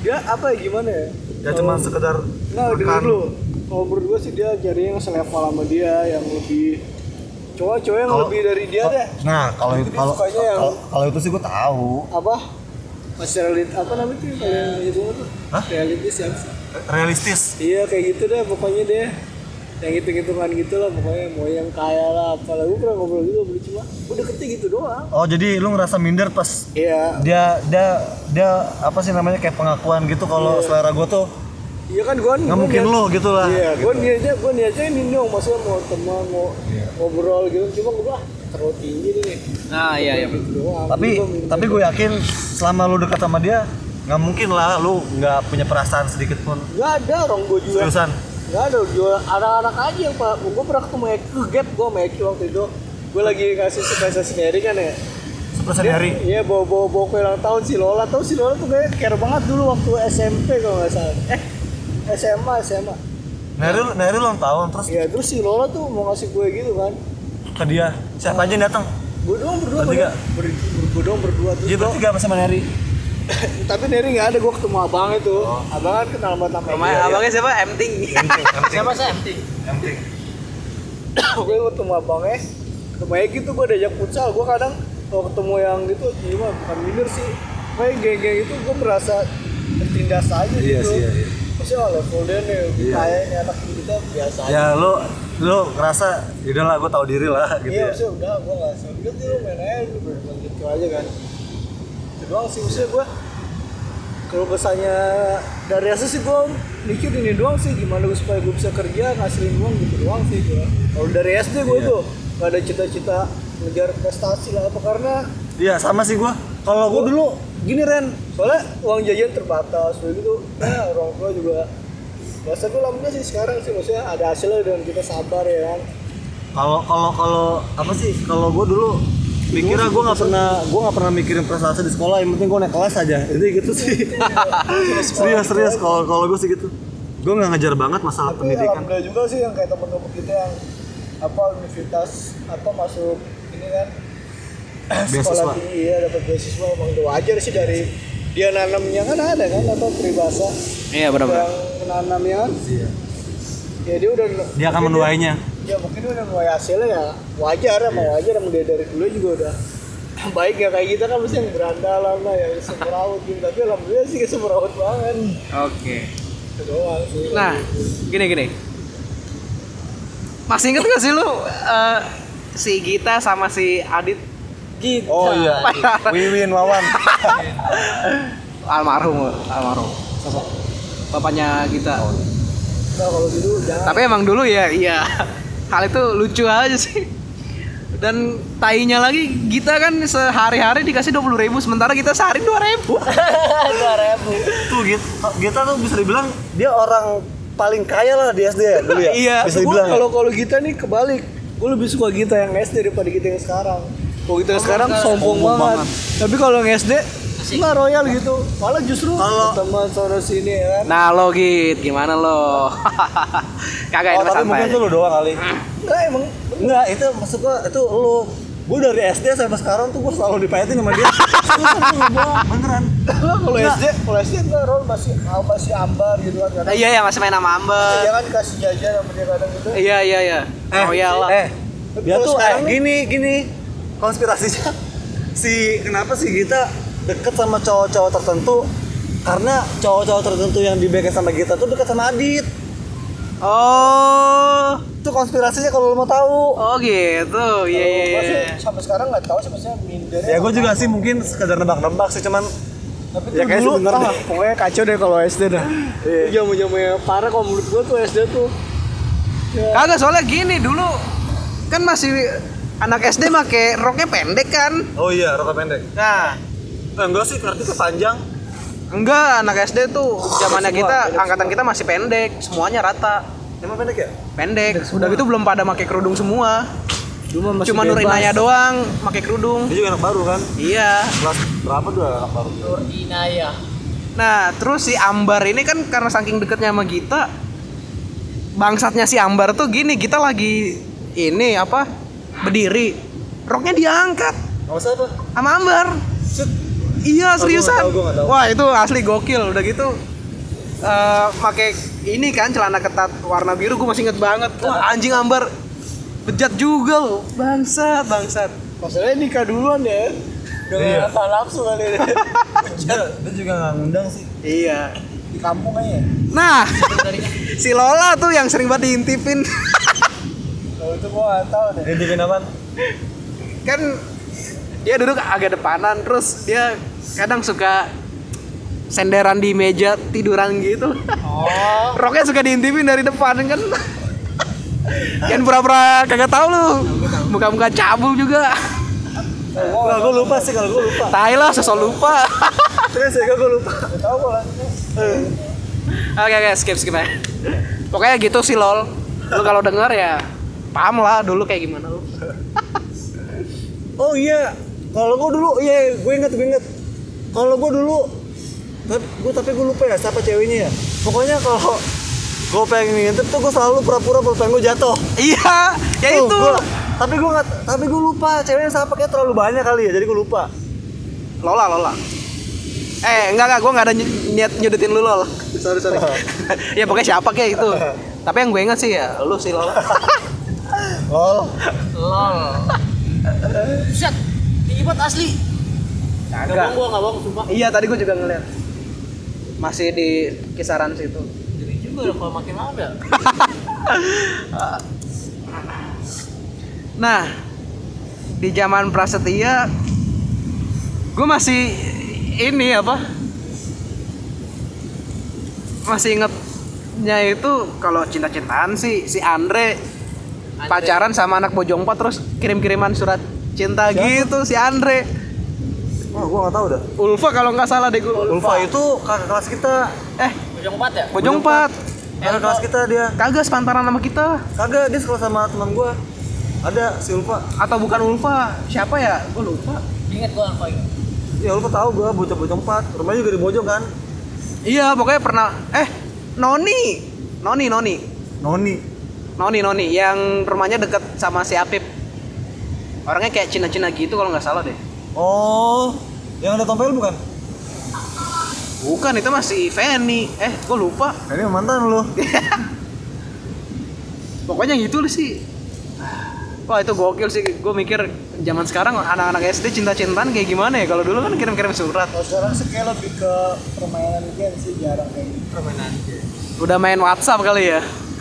Speaker 4: dia apa ya gimana ya?
Speaker 2: Ya cuma sekedar
Speaker 4: nah dengar dulu kalau menurut gue sih dia cari yang selevel sama dia yang lebih cowok-cowok yang
Speaker 2: Kalau-
Speaker 4: lebih dari dia deh.
Speaker 2: Nah, kalau
Speaker 4: Itu
Speaker 2: kalau kalau itu sih gue tahu.
Speaker 4: apa masih realit apa namanya tuh kalau yang itu tuh
Speaker 2: Hah?
Speaker 4: realitis ya
Speaker 2: Realistis.
Speaker 4: iya kayak gitu deh pokoknya deh yang hitung-hitungan gitu lah pokoknya mau yang kaya lah apalah gue pernah ngobrol gitu beli cuma gue deketnya gitu doang
Speaker 2: Oh, jadi lu ngerasa minder pas
Speaker 4: iya
Speaker 2: dia dia dia apa sih namanya kayak pengakuan gitu kalau selera gue tuh
Speaker 4: iya kan gue
Speaker 2: nggak mungkin lo gitu lah.
Speaker 4: iya
Speaker 2: gitu.
Speaker 4: gue niatnya gue niatnya ini dong maksudnya mau teman mau
Speaker 2: Iya.
Speaker 4: ngobrol gitu cuma gue ah terlalu tinggi nih.
Speaker 1: Nah, iya iya.
Speaker 2: Tapi tapi gue yakin selama lu dekat sama dia nggak mungkin lah lu nggak punya perasaan sedikit pun.
Speaker 4: nggak ada orang gue juga
Speaker 2: Seriusan.
Speaker 4: nggak ada jual anak-anak aja yang pak. Gue pernah ketemu Eki gap gue sama Eki waktu itu. Gue lagi kasih surprise sendiri kan ya?
Speaker 2: Seperti
Speaker 4: Dia-
Speaker 2: hari.
Speaker 4: Iya bawa bawa bawa kue ulang tahun si Lola. Tahu si Lola tuh kayak care banget dulu waktu SMP kalau nggak salah. Eh SMA SMA
Speaker 2: Nari Nari ulang tahun terus?
Speaker 4: Iya terus si Lola tuh mau ngasih kue gitu kan
Speaker 2: ke dia siapa aja yang datang?
Speaker 4: gue doang berdua
Speaker 2: Bertiga?
Speaker 4: ber, ber, gue doang berdua tuh
Speaker 2: Iya bertiga sama Nari.
Speaker 4: tapi Neri nggak ada gue ketemu abang itu abang kan kenal sama sama
Speaker 1: abangnya siapa? Emting.
Speaker 3: Siapa sih empty?
Speaker 4: gue ketemu abangnya ketemu Eki tuh gue diajak futsal gue kadang kalau ketemu yang gitu gimana bukan minder sih kayak geng-geng itu gue merasa tertindas aja
Speaker 2: Iya
Speaker 4: gitu
Speaker 2: sih, iya, iya.
Speaker 4: oh, level dia nih
Speaker 2: Iya.
Speaker 4: kayak ini anak kita biasa aja
Speaker 2: Ya lu lu ngerasa udah lah gue tahu diri lah gitu
Speaker 4: iya
Speaker 2: ya.
Speaker 4: maksudnya udah gue nggak sedikit lu main aja lu gitu aja kan itu doang sih maksudnya gue kalau kesannya dari asal sih gue mikir ini doang sih gimana gue supaya gue bisa kerja ngasilin uang gitu doang sih gue kalau dari SD gue
Speaker 2: Iya.
Speaker 4: tuh gak ada cita-cita ngejar prestasi lah apa karena
Speaker 2: Iya sama sih gue. Kalau gue dulu gini Ren,
Speaker 4: soalnya uang jajan terbatas udah gitu ya orang tua juga Masa gue alhamdulillah sih sekarang sih maksudnya ada hasilnya dan kita sabar ya kan.
Speaker 2: Kalau kalau kalau apa sih? Kalau gue dulu mikirnya gue nggak pernah gue nggak pernah mikirin prestasi di sekolah yang penting gue naik kelas aja. Itu gitu sih. Serius serius. Kalau kalau gue sih gitu. Gue nggak ngejar banget masalah
Speaker 4: tapi
Speaker 2: pendidikan.
Speaker 4: alhamdulillah juga sih yang kayak temen-temen kita yang apa universitas apa masuk ini kan.
Speaker 2: Beasiswa.
Speaker 4: sekolah tinggi ya dapat beasiswa emang udah wajar sih dari dia nanamnya. Kan ada kan apa peribahasa.
Speaker 1: Iya benar-benar.
Speaker 4: yang menanamnya kan ya dia udah
Speaker 2: dia akan menuainya.
Speaker 4: Ya mungkin dia udah menuai hasilnya ya. Wajar emang wajar. Emang dia dari dulu juga udah baik ya kayak kita kan. Mesti yang berandalan lah yang semeraut gitu. Tapi alhamdulillah sih semeraut banget.
Speaker 1: Oke.
Speaker 4: doang sih.
Speaker 1: Nah, gini gini. Masih inget gak sih lu eh, si Gita sama si Adit?
Speaker 4: Gitu
Speaker 2: oh iya. Wiwin Wawan.
Speaker 1: Almarhum almarhum bapaknya Gita
Speaker 4: nah kalau gitu jangan
Speaker 1: tapi emang dulu ya iya. Hal itu lucu aja sih. Dan tainya lagi Gita kan sehari-hari dikasih dua ribu sementara kita sehari dua ribu.
Speaker 4: dua ribu.
Speaker 2: Tuh gitu kita tuh bisa dibilang dia orang paling kaya lah di SD ya dulu ya.
Speaker 1: Iya.
Speaker 2: bisa dibilang ya?
Speaker 4: kalau kalau kita nih kebalik. Gue lebih suka kita yang SD daripada kita yang sekarang. Kalau kita yang sekarang sombong,
Speaker 2: sombong
Speaker 4: banget.
Speaker 2: banget.
Speaker 4: tapi kalau yang SD nggak royal gitu malah justru
Speaker 2: Kalau-
Speaker 4: teman sana sini ya kan
Speaker 1: nah lo Git gimana lo kagak
Speaker 2: oh tapi mungkin tuh lu doang kali
Speaker 4: Enggak emang
Speaker 2: Enggak, itu maksud gua itu lu. Gua dari SD sampai sekarang tuh gua selalu dipayatin sama dia. Beneran.
Speaker 4: Kalau. SD, kalau SD enggak Rol masih ah, masih ambar gitu kan kadang.
Speaker 1: Iya ya masih main sama Amber.
Speaker 4: Dia kan kasih jajan sama dia kadang gitu.
Speaker 1: Iya iya iya. Oh iyalah.
Speaker 2: Eh, dia tuh eh, gini gini konspirasinya si kenapa sih kita deket sama cowok-cowok tertentu karena cowok-cowok tertentu yang di backup sama kita tuh deket sama Adit
Speaker 1: Oh.
Speaker 2: itu konspirasinya kalau lo mau tahu
Speaker 1: Oh gitu. Iya iya
Speaker 4: Gua sih
Speaker 1: iya.
Speaker 4: sampai sekarang nggak tahu sebenarnya minder.
Speaker 2: ya gue juga sih mungkin sekedar nebak-nebak sih cuman
Speaker 4: Tapi
Speaker 2: Ya, kayak
Speaker 4: dulu,
Speaker 2: sebenarnya.
Speaker 4: ah, pokoknya kacau deh kalau SD dah.
Speaker 2: Iya.
Speaker 4: Jamu jamunya parah kalau menurut gua tuh SD tuh.
Speaker 1: Kagak soalnya gini dulu kan masih anak SD make roknya pendek kan.
Speaker 2: oh iya rokok pendek
Speaker 1: Nah,
Speaker 2: enggak sih kartu tuh panjang
Speaker 1: enggak anak SD tuh zamannya kita angkatan kita masih pendek, semuanya rata.
Speaker 2: emang pendek ya
Speaker 1: Pendek. Udah gitu belum pada make kerudung semua.
Speaker 4: Cuma masih
Speaker 1: Cuma. Nurinaya doang make kerudung.
Speaker 2: dia juga anak baru kan
Speaker 1: Iya.
Speaker 2: kelas berapa tuh anak baru
Speaker 3: Nur Inaya.
Speaker 1: Nah, terus si Ambar ini kan karena saking deketnya sama Gita, bangsatnya si Ambar tuh gini, kita lagi ini apa? Berdiri. Roknya diangkat
Speaker 2: nggak usah apa
Speaker 1: sama Ambar. Iya,
Speaker 2: Oh, gua
Speaker 1: seriusan.
Speaker 2: tahu, gua tahu.
Speaker 1: Wah, itu asli gokil. Udah gitu eh pakai ini kan celana ketat warna biru gue masih inget banget. Wah, anjing Ambar bejat juga loh. Bangsat, bangsat.
Speaker 4: Masalahnya nikah duluan ya. Dengan
Speaker 2: Iya.
Speaker 4: tak nafsu kali ya.
Speaker 2: dia, juga nggak ngundang sih
Speaker 1: Iya.
Speaker 4: Di kampung aja.
Speaker 1: Nah, si Lola tuh yang sering banget diintipin.
Speaker 4: Kalau itu gua nggak tahu deh.
Speaker 2: dia bikin apaan
Speaker 1: kan dia duduk agak depanan terus dia kadang suka senderan di meja tiduran gitu.
Speaker 3: Oh.
Speaker 1: roknya suka diintipin dari depan kan? Kan pura-pura kagak tahu lu. Muka-muka cabul juga.
Speaker 2: Nggak, gue lupa sih kalau gue lupa.
Speaker 1: Tai lah sosok lupa.
Speaker 2: Terus ya gue lupa.
Speaker 4: Tahu
Speaker 1: oke oke skip skip aja. Pokoknya gitu sih lol. Lu kalau denger ya paham lah dulu kayak gimana lu.
Speaker 2: Oh iya, kalau gue dulu, iya gue inget gue inget. Kalau gue dulu, tapi gue tapi gue lupa ya siapa ceweknya ya. Pokoknya kalau gue pengen ngintip tuh gue selalu pura-pura pulpen gue jatuh.
Speaker 1: iya ya
Speaker 2: Tuh,
Speaker 1: itu
Speaker 2: gua- tapi gue nggak, tapi gue lupa ceweknya siapa kayak terlalu banyak kali ya, jadi gue lupa.
Speaker 1: Lola Lola eh enggak enggak gue nggak ada ny- niat nyudutin lu lol sorry sorry ya pokoknya siapa kayak itu tapi yang gue inget sih ya lu sih Lola
Speaker 2: Lol.
Speaker 3: Lol. Buset. Tinggi banget asli. Gak
Speaker 1: Kagak.
Speaker 3: bohong gua, gak bohong sumpah.
Speaker 1: iya tadi gue juga ngeliat masih di kisaran situ
Speaker 3: Jadi juga kalau makin lama ya.
Speaker 1: nah di zaman prasetya gue masih ini apa masih ingetnya itu kalau cinta-cintaan sih si Andre,
Speaker 3: Andre.
Speaker 1: pacaran sama anak Bojong 4 terus kirim-kiriman surat cinta gitu si Andre
Speaker 2: Oh, gue nggak tahu dah.
Speaker 1: Ulfa kalau nggak salah deh gue
Speaker 2: Ulfa itu kakak kelas kita,
Speaker 1: eh
Speaker 3: Bojong empat ya?
Speaker 1: Bojong 4
Speaker 2: kakak kelas kita dia.
Speaker 1: kagak sepantaran sama kita
Speaker 2: Kagak dia sekolah sama teman gue. Ada si Ulfa.
Speaker 1: atau bukan Ulfa siapa ya gue lupa
Speaker 3: Ingat gua apa ingat.
Speaker 2: Ya Ulfa tahu gue bocah-bocah empat. Rumahnya juga di Bojong kan.
Speaker 1: iya pokoknya pernah eh Noni Noni Noni
Speaker 2: Noni.
Speaker 1: Noni Noni yang rumahnya deket sama si Apip orangnya kayak Cina-Cina gitu kalau nggak salah deh
Speaker 2: Oh, yang ada tompel bukan?
Speaker 1: bukan itu masih Feni eh gue lupa
Speaker 2: ini mantan lu.
Speaker 1: pokoknya gitu sih wah itu gokil sih gue mikir zaman sekarang anak-anak SD cinta-cintaan kayak gimana ya kalau dulu kan kirim-kirim surat
Speaker 4: Kalau sekarang sih kayak lebih ke permainan game sih jarang kayak gitu.
Speaker 3: Permainan.
Speaker 1: udah main WhatsApp kali ya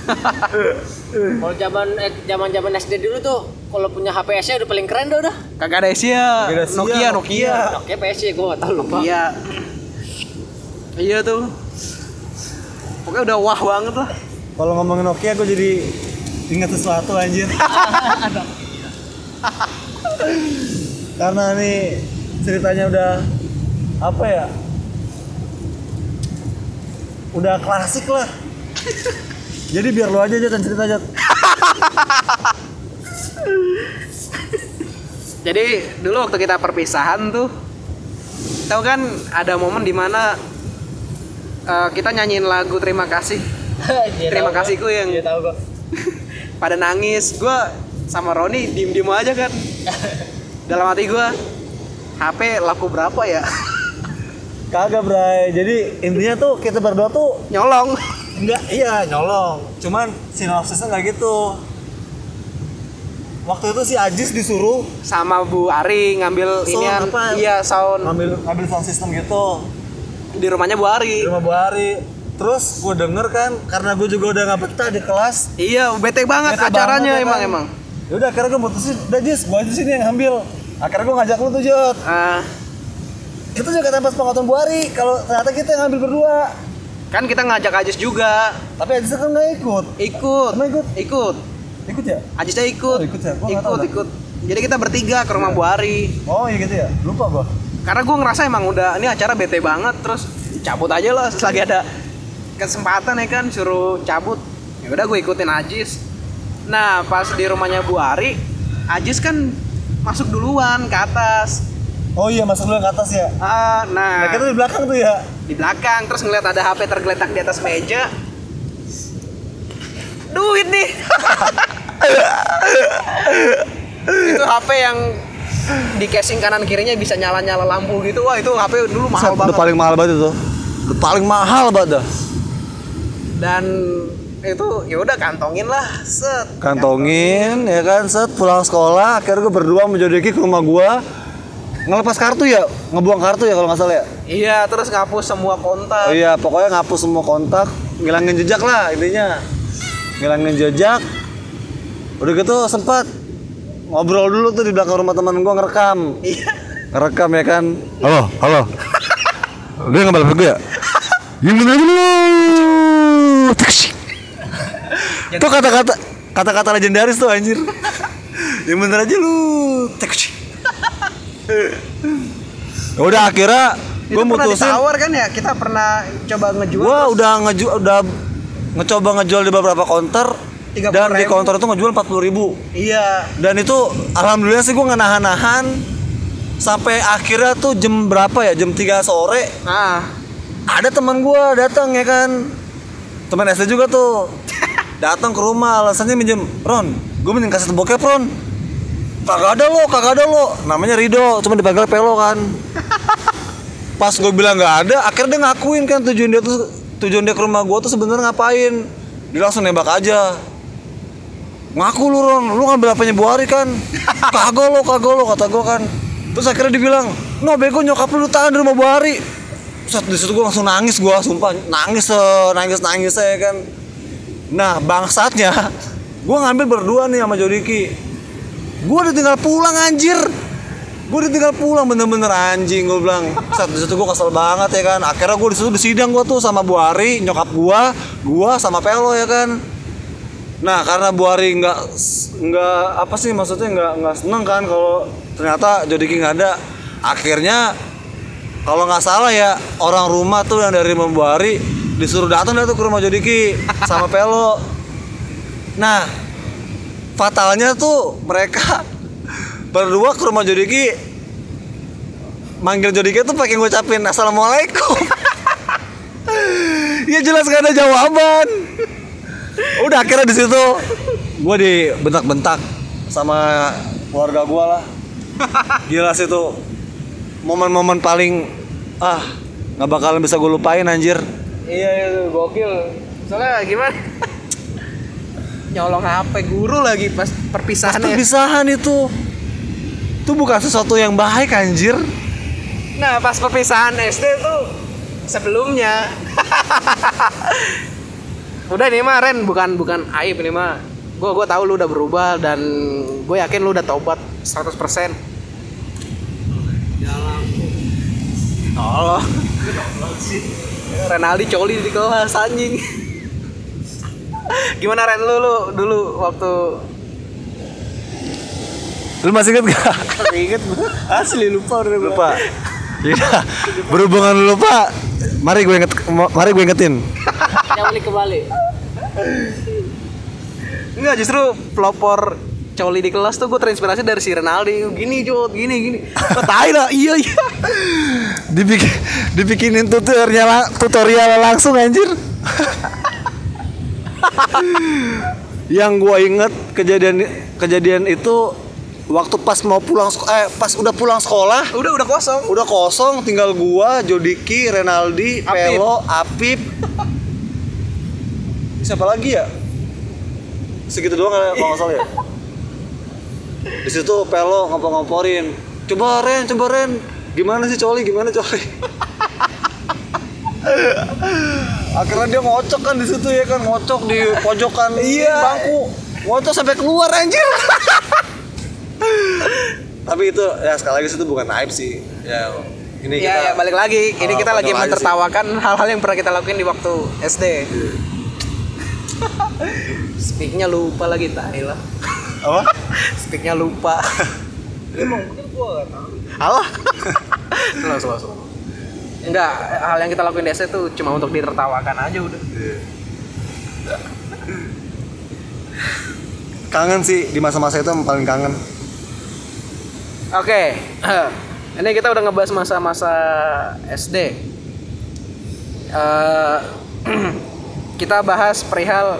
Speaker 3: Kalau zaman eh, zaman zaman SD dulu tuh kalau punya HP SC udah paling keren dah udah.
Speaker 1: kagak ada Asia
Speaker 2: Kagak ada Asia,
Speaker 1: Nokia Nokia
Speaker 2: Nokia.
Speaker 3: Oke PSC gua gak tahu lupa.
Speaker 1: Iya iya tuh pokoknya udah wah banget lah
Speaker 2: Kalau ngomongin Nokia gue jadi ingat sesuatu anjir. Karena nih ceritanya udah apa ya? Udah klasik lah. Jadi biar lu aja aja dan cerita aja.
Speaker 1: Jadi dulu waktu kita perpisahan tuh, tahu kan ada momen di mana uh, kita nyanyiin lagu terima kasih. Terima
Speaker 3: tahu
Speaker 1: kasih
Speaker 3: gua.
Speaker 1: ku yang-
Speaker 3: Dia tahu gua.
Speaker 1: pada nangis gue sama Roni diem diem aja kan dalam hati gue HP laku berapa ya
Speaker 2: Kagak Bray, jadi intinya tuh kita berdua tuh
Speaker 1: nyolong
Speaker 2: Enggak, iya nyolong. Cuman sinopsisnya nggak gitu. Waktu itu si Ajis disuruh
Speaker 1: sama Bu Ari ngambil
Speaker 2: Sound
Speaker 1: inian
Speaker 2: apa?
Speaker 1: iya sound
Speaker 2: ngambil ngambil sound system gitu
Speaker 1: di rumahnya Bu Ari
Speaker 2: di rumah Bu Hari. Terus gue denger kan, karena gue juga udah nggak betah di kelas.
Speaker 1: iya bete banget
Speaker 2: bete
Speaker 1: acaranya
Speaker 2: banget,
Speaker 1: emang
Speaker 2: kan.
Speaker 1: emang
Speaker 2: Ya udah akhirnya gue mutusin, udah Jis, gue aja sini yang ngambil. Akhirnya gue ngajak lu tuh Jot.
Speaker 1: Ah,
Speaker 2: Itu juga tanpa sepengetahuan Bu Hari, kalau ternyata kita yang ngambil berdua.
Speaker 1: Kan kita ngajak Ajis juga
Speaker 2: Tapi Ajis kan nggak ikut.
Speaker 1: ikut
Speaker 2: Emang ikut?
Speaker 1: ikut
Speaker 2: Ikut ya?
Speaker 1: Ajisnya ikut
Speaker 2: Oh, ikut ya? Gua nggak
Speaker 1: ikut ikut jadi kita bertiga ke rumah Bu Ari
Speaker 2: Oh iya gitu ya? Lupa gue.
Speaker 1: karena gue ngerasa emang udah ini acara bete banget terus cabut aja lah selagi ada kesempatan ya kan suruh cabut ya udah gue ikutin Ajis nah pas di rumahnya Bu Ari Ajis kan masuk duluan ke atas
Speaker 2: Oh iya, masuk dulu ke atas ya.
Speaker 1: ah nah
Speaker 2: Nah, kita di belakang tuh ya.
Speaker 1: di belakang terus ngeliat ada HP tergeletak di atas meja duit nih itu HP yang di casing kanan kirinya bisa nyala nyala lampu gitu wah itu HP dulu mahal banget
Speaker 2: Udah paling mahal banget itu. Udah paling mahal banget dah.
Speaker 1: dan itu ya udah kantongin lah set
Speaker 2: Kantongin ya kan set pulang sekolah akhirnya gue berdua menjodeki ke rumah gua ngelepas kartu ya? Ngebuang kartu ya kalau nggak salah ya?
Speaker 1: Iya terus ngapus semua kontak.
Speaker 2: Oh iya pokoknya ngapus semua kontak. Ngilangin jejak lah intinya. Ngilangin jejak. Udah gitu sempat ngobrol dulu tuh di belakang rumah teman gua ngerekam.
Speaker 1: Iya.
Speaker 2: Ngerekam ya kan? Halo halo. Dia nggak balik gue ya? Yang bener aja lu itu kata-kata kata-kata legendaris tuh anjir. Yang bener aja lu. Ya udah akhirnya gue mutusin.
Speaker 1: ditawar kan ya? Kita pernah coba ngejual
Speaker 2: gue udah ngejual udah ngecoba ngejual di beberapa
Speaker 1: 30.000.
Speaker 2: dan di counter itu ngejual 40.000 ribu.
Speaker 1: Iya.
Speaker 2: Dan itu alhamdulillah sih gue nggak nahan-nahan. Sampai akhirnya tuh jam berapa ya? Jam 3 sore.
Speaker 1: Ah.
Speaker 2: Ada teman gue datang ya kan? Teman SD juga tuh. Datang ke rumah alasannya minjem Ron. Gue minjem kaset bokep Ron kagak ada lo kagak ada lo. Namanya Rido cuma dipanggil Pelo kan. Pas gue bilang nggak ada akhirnya dia ngakuin kan tujuan dia tuh tujuan dia ke rumah gue tuh sebenarnya ngapain? Dia langsung nembak aja. Ngaku lu Ron. Lu ngambil apanya Bu Ari kan? Kagak lo kagak lo kata gue kan. Terus akhirnya dibilang no bego nyokap lu tahan di rumah Bu Ari. Set, di situ gue langsung nangis gue sumpah. Nangis eh, nangis nangis saya kan. Nah bangsatnya gue ngambil berdua nih sama Jodiki gue udah tinggal pulang anjir. Gue udah tinggal pulang bener-bener anjing gue bilang. Saat di situ gue kesel banget ya kan. Akhirnya gue di situ disidang gue tuh sama Bu Ari nyokap gue gue sama Pelo ya kan. Nah karena Bu Ari nggak nggak apa sih maksudnya nggak nggak seneng kan kalau ternyata Jodiki nggak ada. Akhirnya kalau nggak salah ya orang rumah tuh yang dari rumah Bu Ari disuruh datang tuh ke rumah Jodiki sama Pelo. Nah fatalnya tuh mereka berdua ke rumah Jodiki manggil Jodiki tuh pakai ngucapin assalamualaikum. Ya jelas gak ada jawaban. Udah akhirnya di situ. Gue dibentak-bentak sama keluarga gue lah. Gila sih tuh. Momen-momen paling ah nggak bakalan bisa gue lupain anjir.
Speaker 1: Iya itu gokil. Soalnya gimana? Nyolong HP guru lagi pas perpisahan ya.
Speaker 2: perpisahan itu itu bukan sesuatu yang baik anjir
Speaker 1: Nah pas perpisahan SD tuh sebelumnya. udah ini mah Ren bukan bukan aib ini mah. Gue gue tahu lu udah berubah dan gue yakin lu udah tobat 100%. Oh. Renaldi coli di kelas anjing. Gimana Ren? Lu, lu dulu waktu
Speaker 2: lu masih inget gak?
Speaker 1: inget asli lupa udah
Speaker 2: lupa. Iya, berhubungan lu lupa. Mari gue inget mari gue ingetin.
Speaker 3: Yang balik kembali.
Speaker 1: Enggak justru pelopor coli di kelas tuh gue terinspirasi dari si Renaldi gini Jod gini gini. Oh, tai lah iya iya.
Speaker 2: Dibik dibikinin tutorialnya tutorial langsung anjir Yang gue inget kejadian kejadian itu waktu pas mau pulang eh pas udah pulang sekolah.
Speaker 1: Udah udah kosong.
Speaker 2: udah kosong tinggal gua Jodiki Renaldi
Speaker 1: Apip.
Speaker 2: Pelo Apip. Siapa lagi ya? Segitu doang kan kalau nggak salah ya? Di situ Pelo ngompor-ngomporin coba Ren coba Ren. Gimana sih Coli? Gimana Coli akhirnya dia ngocok kan di situ ya kan ngocok di pojokan bangku. Ngocok sampai keluar anjir. Tapi itu ya sekali lagi itu bukan aib sih. Ya ini kita
Speaker 1: Ya, ya balik lagi. Ini
Speaker 2: Oh,
Speaker 1: kita lagi mentertawakan hal-hal yang pernah kita lakuin di waktu SD. Speaknya lupa lagi tai lah.
Speaker 2: apa?
Speaker 1: Speaknya lupa.
Speaker 4: emang bener gua nggak tahu.
Speaker 2: Allah
Speaker 1: slow, slow, Enggak, hal yang kita lakuin di SD tuh cuma untuk ditertawakan aja udah.
Speaker 2: kangen sih di masa-masa itu yang paling kangen
Speaker 1: Oke, ini kita udah ngebahas masa-masa SD. Eh, kita bahas perihal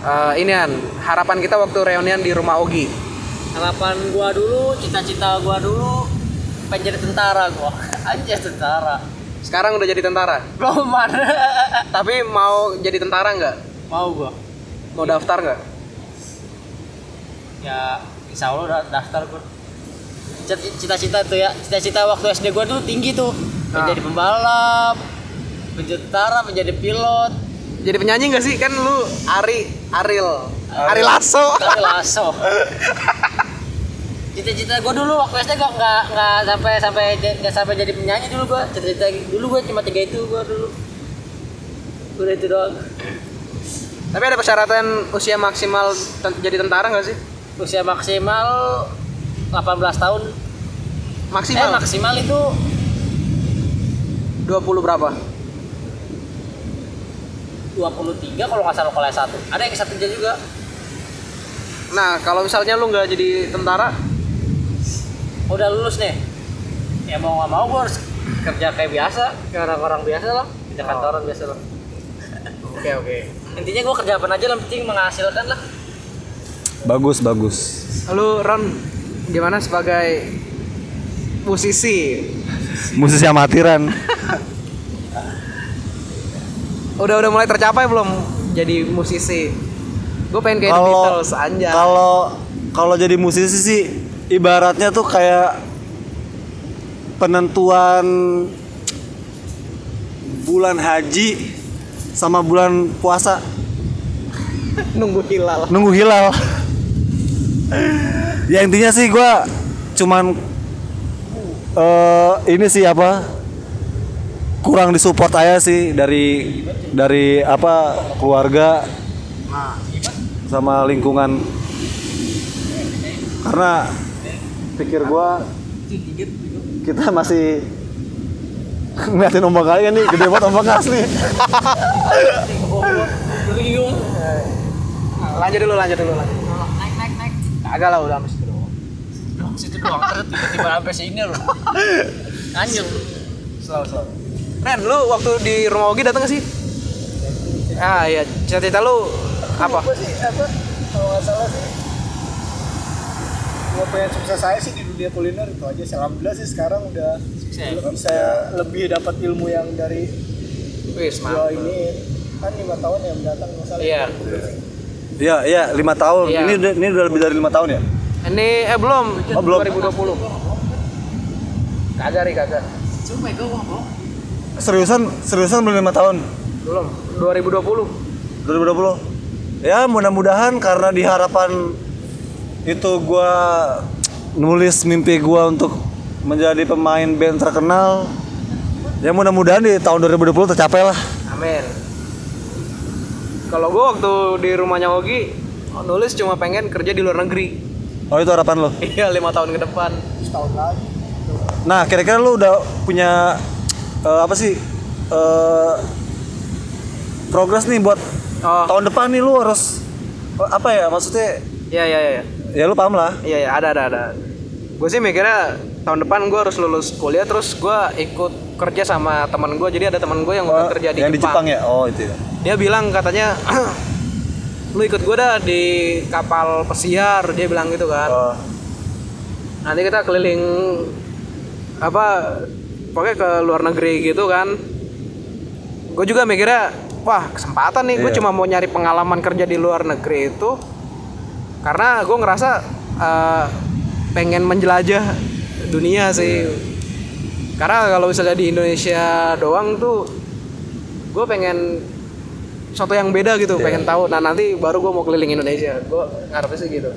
Speaker 1: eh, inian harapan kita waktu reunian di rumah Ogi.
Speaker 3: harapan gua dulu cita-cita gua dulu pengen jadi tentara gua. Aja tentara.
Speaker 1: Sekarang udah jadi tentara,
Speaker 3: belum
Speaker 1: tapi mau jadi tentara nggak?
Speaker 3: mau gua.
Speaker 1: Mau daftar nggak?
Speaker 3: ya insya Allah udah daftar gua. Cita- cita-cita tuh ya cita-cita waktu SD gua tuh tinggi tuh.
Speaker 1: Ah.
Speaker 3: menjadi pembalap menjadi tentara menjadi pilot.
Speaker 1: Jadi penyanyi nggak sih? Kan lu Ari Aril Ari Lasso.
Speaker 3: tapi lasso cita-cita gue dulu waktu SD gak nggak nggak sampai sampai nggak sampai jadi penyanyi dulu gue cita-cita dulu gue cuma tiga itu gue dulu udah itu doang
Speaker 1: Tapi ada persyaratan usia maksimal ten- jadi tentara nggak sih?
Speaker 3: usia maksimal 18 tahun
Speaker 1: Maksimal.
Speaker 3: eh maksimal itu
Speaker 1: 20 berapa?
Speaker 3: 23 kalau nggak salah kelas satu ada yang S1 juga
Speaker 1: Nah, kalau misalnya lu nggak jadi tentara,
Speaker 3: udah lulus nih ya mau nggak mau gue harus kerja kayak biasa kayak orang-orang biasa lah kerja kantoran biasa lah
Speaker 1: oke oke.
Speaker 3: intinya gue kerja apa aja yang penting menghasilkan lah
Speaker 2: bagus bagus
Speaker 1: Lu Ron gimana sebagai musisi?
Speaker 2: musisi amatiran
Speaker 1: Udah udah mulai tercapai belum jadi musisi? Gue pengen kayak The
Speaker 2: kalau
Speaker 1: Beatles aja.
Speaker 2: kalau kalau jadi musisi sih ibaratnya tuh kayak penentuan bulan haji sama bulan puasa.
Speaker 1: Nunggu hilal.
Speaker 2: nunggu hilal. Ya intinya sih gua cuman eh ini sih apa kurang disupport aja sih dari dari apa keluarga sama lingkungan. Karena pikir gua kita masih ngeliatin ombak kalian nih gede banget ombak gas nih
Speaker 1: Lanjut dulu, lanjut dulu, lanjut.
Speaker 3: naik naik naik
Speaker 1: Agak lah udah habis itu doang.
Speaker 3: situ doang tiba-tiba sampai sini loh lanjut
Speaker 1: Slow, slow. Ren, lu waktu di rumah Ogi datang gak sih? Ah iya, cita-cita lu apa?
Speaker 4: Apa sih apa kalau nggak salah sih gua pengen sukses saya sih di dunia kuliner itu aja sih. alhamdulillah sih sekarang udah
Speaker 3: Sukses.
Speaker 4: bisa lebih dapat ilmu yang dari
Speaker 1: Wis,
Speaker 4: gua
Speaker 1: mantap.
Speaker 4: ini kan lima tahun yang mendatang masalah
Speaker 1: Iya.
Speaker 2: Iya, iya, lima tahun.
Speaker 1: Iya.
Speaker 2: Ini udah ini udah lebih dari lima tahun ya?
Speaker 1: Ini eh belum,
Speaker 2: Oh, belum.
Speaker 1: 2020. Kagak, Ri, kagak.
Speaker 3: cuma gue ngomong
Speaker 2: Seriusan, seriusan belum lima tahun.
Speaker 1: Belum, 2020.
Speaker 2: 2020. Ya, mudah-mudahan karena di harapan itu gua nulis mimpi gua untuk menjadi pemain band terkenal. Ya mudah-mudahan di tahun 2020 tercapai lah.
Speaker 1: Amin. Kalau gua waktu di rumahnya Ogi nulis cuma pengen kerja di luar negeri.
Speaker 2: Oh, itu harapan lo.
Speaker 1: Iya, lima tahun ke depan.
Speaker 4: setahun lagi
Speaker 2: Nah, kira-kira lu udah punya eh, apa sih? eh progres nih buat
Speaker 1: Oh,
Speaker 2: tahun depan nih lu harus apa ya maksudnya
Speaker 1: iya iya iya.
Speaker 2: Ya lu paham lah
Speaker 1: Iya, iya, ada ada ada. Gue sih mikirnya tahun depan gue harus lulus kuliah terus gue ikut kerja sama teman gue. Jadi ada teman gue yang udah kerja di
Speaker 2: yang
Speaker 1: Jepang.
Speaker 2: di Jepang ya oh itu ya
Speaker 1: Dia bilang katanya lu ikut gue dah di kapal pesiar dia bilang gitu kan
Speaker 2: Oh,
Speaker 1: nanti kita keliling apa pokoknya ke luar negeri gitu kan gue juga mikirnya wah kesempatan nih gue
Speaker 2: Iya.
Speaker 1: cuma mau nyari pengalaman kerja di luar negeri itu karena gue ngerasa eh, pengen menjelajah dunia sih. Karena kalau misalnya di Indonesia doang tuh gue pengen sesuatu yang beda gitu
Speaker 2: Iya.
Speaker 1: pengen tahu. Nah nanti baru gue mau keliling Indonesia. Gue ngarepnya sih gitu.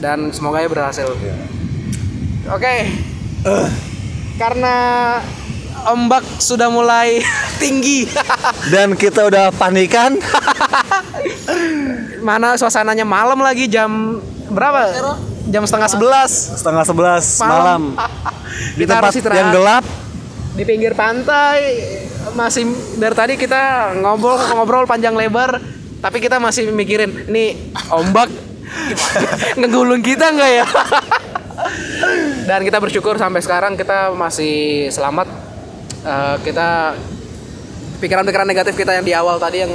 Speaker 1: Dan semoga ya berhasil.
Speaker 2: Iya.
Speaker 1: oke. Karena ombak sudah mulai tinggi.
Speaker 2: Dan kita udah panikan.
Speaker 1: mana suasananya? Malam lagi jam berapa? Jam setengah sebelas.
Speaker 2: Setengah sebelas malam. Di
Speaker 1: Kita
Speaker 2: tempat yang gelap.
Speaker 1: di pinggir pantai. Masih dari tadi kita ngobrol ngobrol panjang lebar. Tapi kita masih mikirin ini ombak. Ngegulung kita nggak ya? Dan kita bersyukur sampai sekarang kita masih selamat. Eh, kita pikiran-pikiran negatif kita yang di awal tadi yang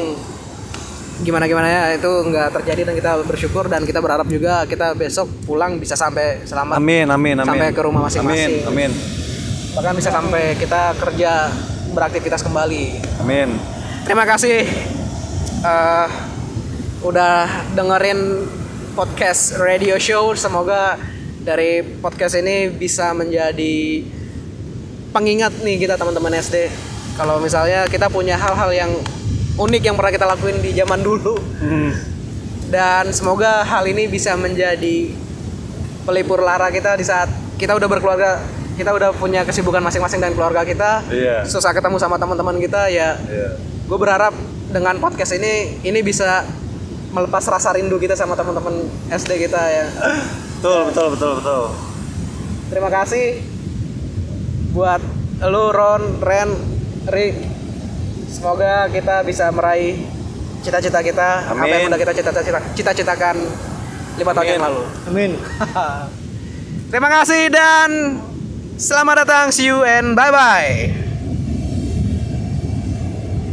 Speaker 1: gimana gimana ya itu nggak terjadi dan kita bersyukur dan kita berharap juga kita besok pulang bisa sampai selamat
Speaker 2: Amin, amin, amin.
Speaker 1: Sampai ke rumah masing-masing.
Speaker 2: Amin, amin.
Speaker 1: bahkan bisa sampai kita kerja beraktivitas kembali
Speaker 2: Amin.
Speaker 1: terima kasih eh, udah dengerin podcast radio show semoga dari podcast ini bisa menjadi pengingat nih kita teman-teman SD kalau misalnya kita punya hal-hal yang unik yang pernah kita lakuin di zaman dulu
Speaker 2: Hmm.
Speaker 1: dan semoga hal ini bisa menjadi pelipur lara kita di saat kita udah berkeluarga kita udah punya kesibukan masing-masing dan keluarga kita
Speaker 2: Iya.
Speaker 1: susah ketemu sama teman-teman kita ya
Speaker 2: Iya.
Speaker 1: gue berharap dengan podcast ini ini bisa melepas rasa rindu kita sama teman-teman SD kita ya
Speaker 2: Betul, betul, betul, betul.
Speaker 1: terima kasih buat lu Ron Ren Ri semoga kita bisa meraih cita-cita kita apa
Speaker 2: Amin.
Speaker 1: yang udah kita cita-cita cita-citakan lima tahun yang lalu
Speaker 4: Amin.
Speaker 1: terima kasih dan selamat datang see you and bye bye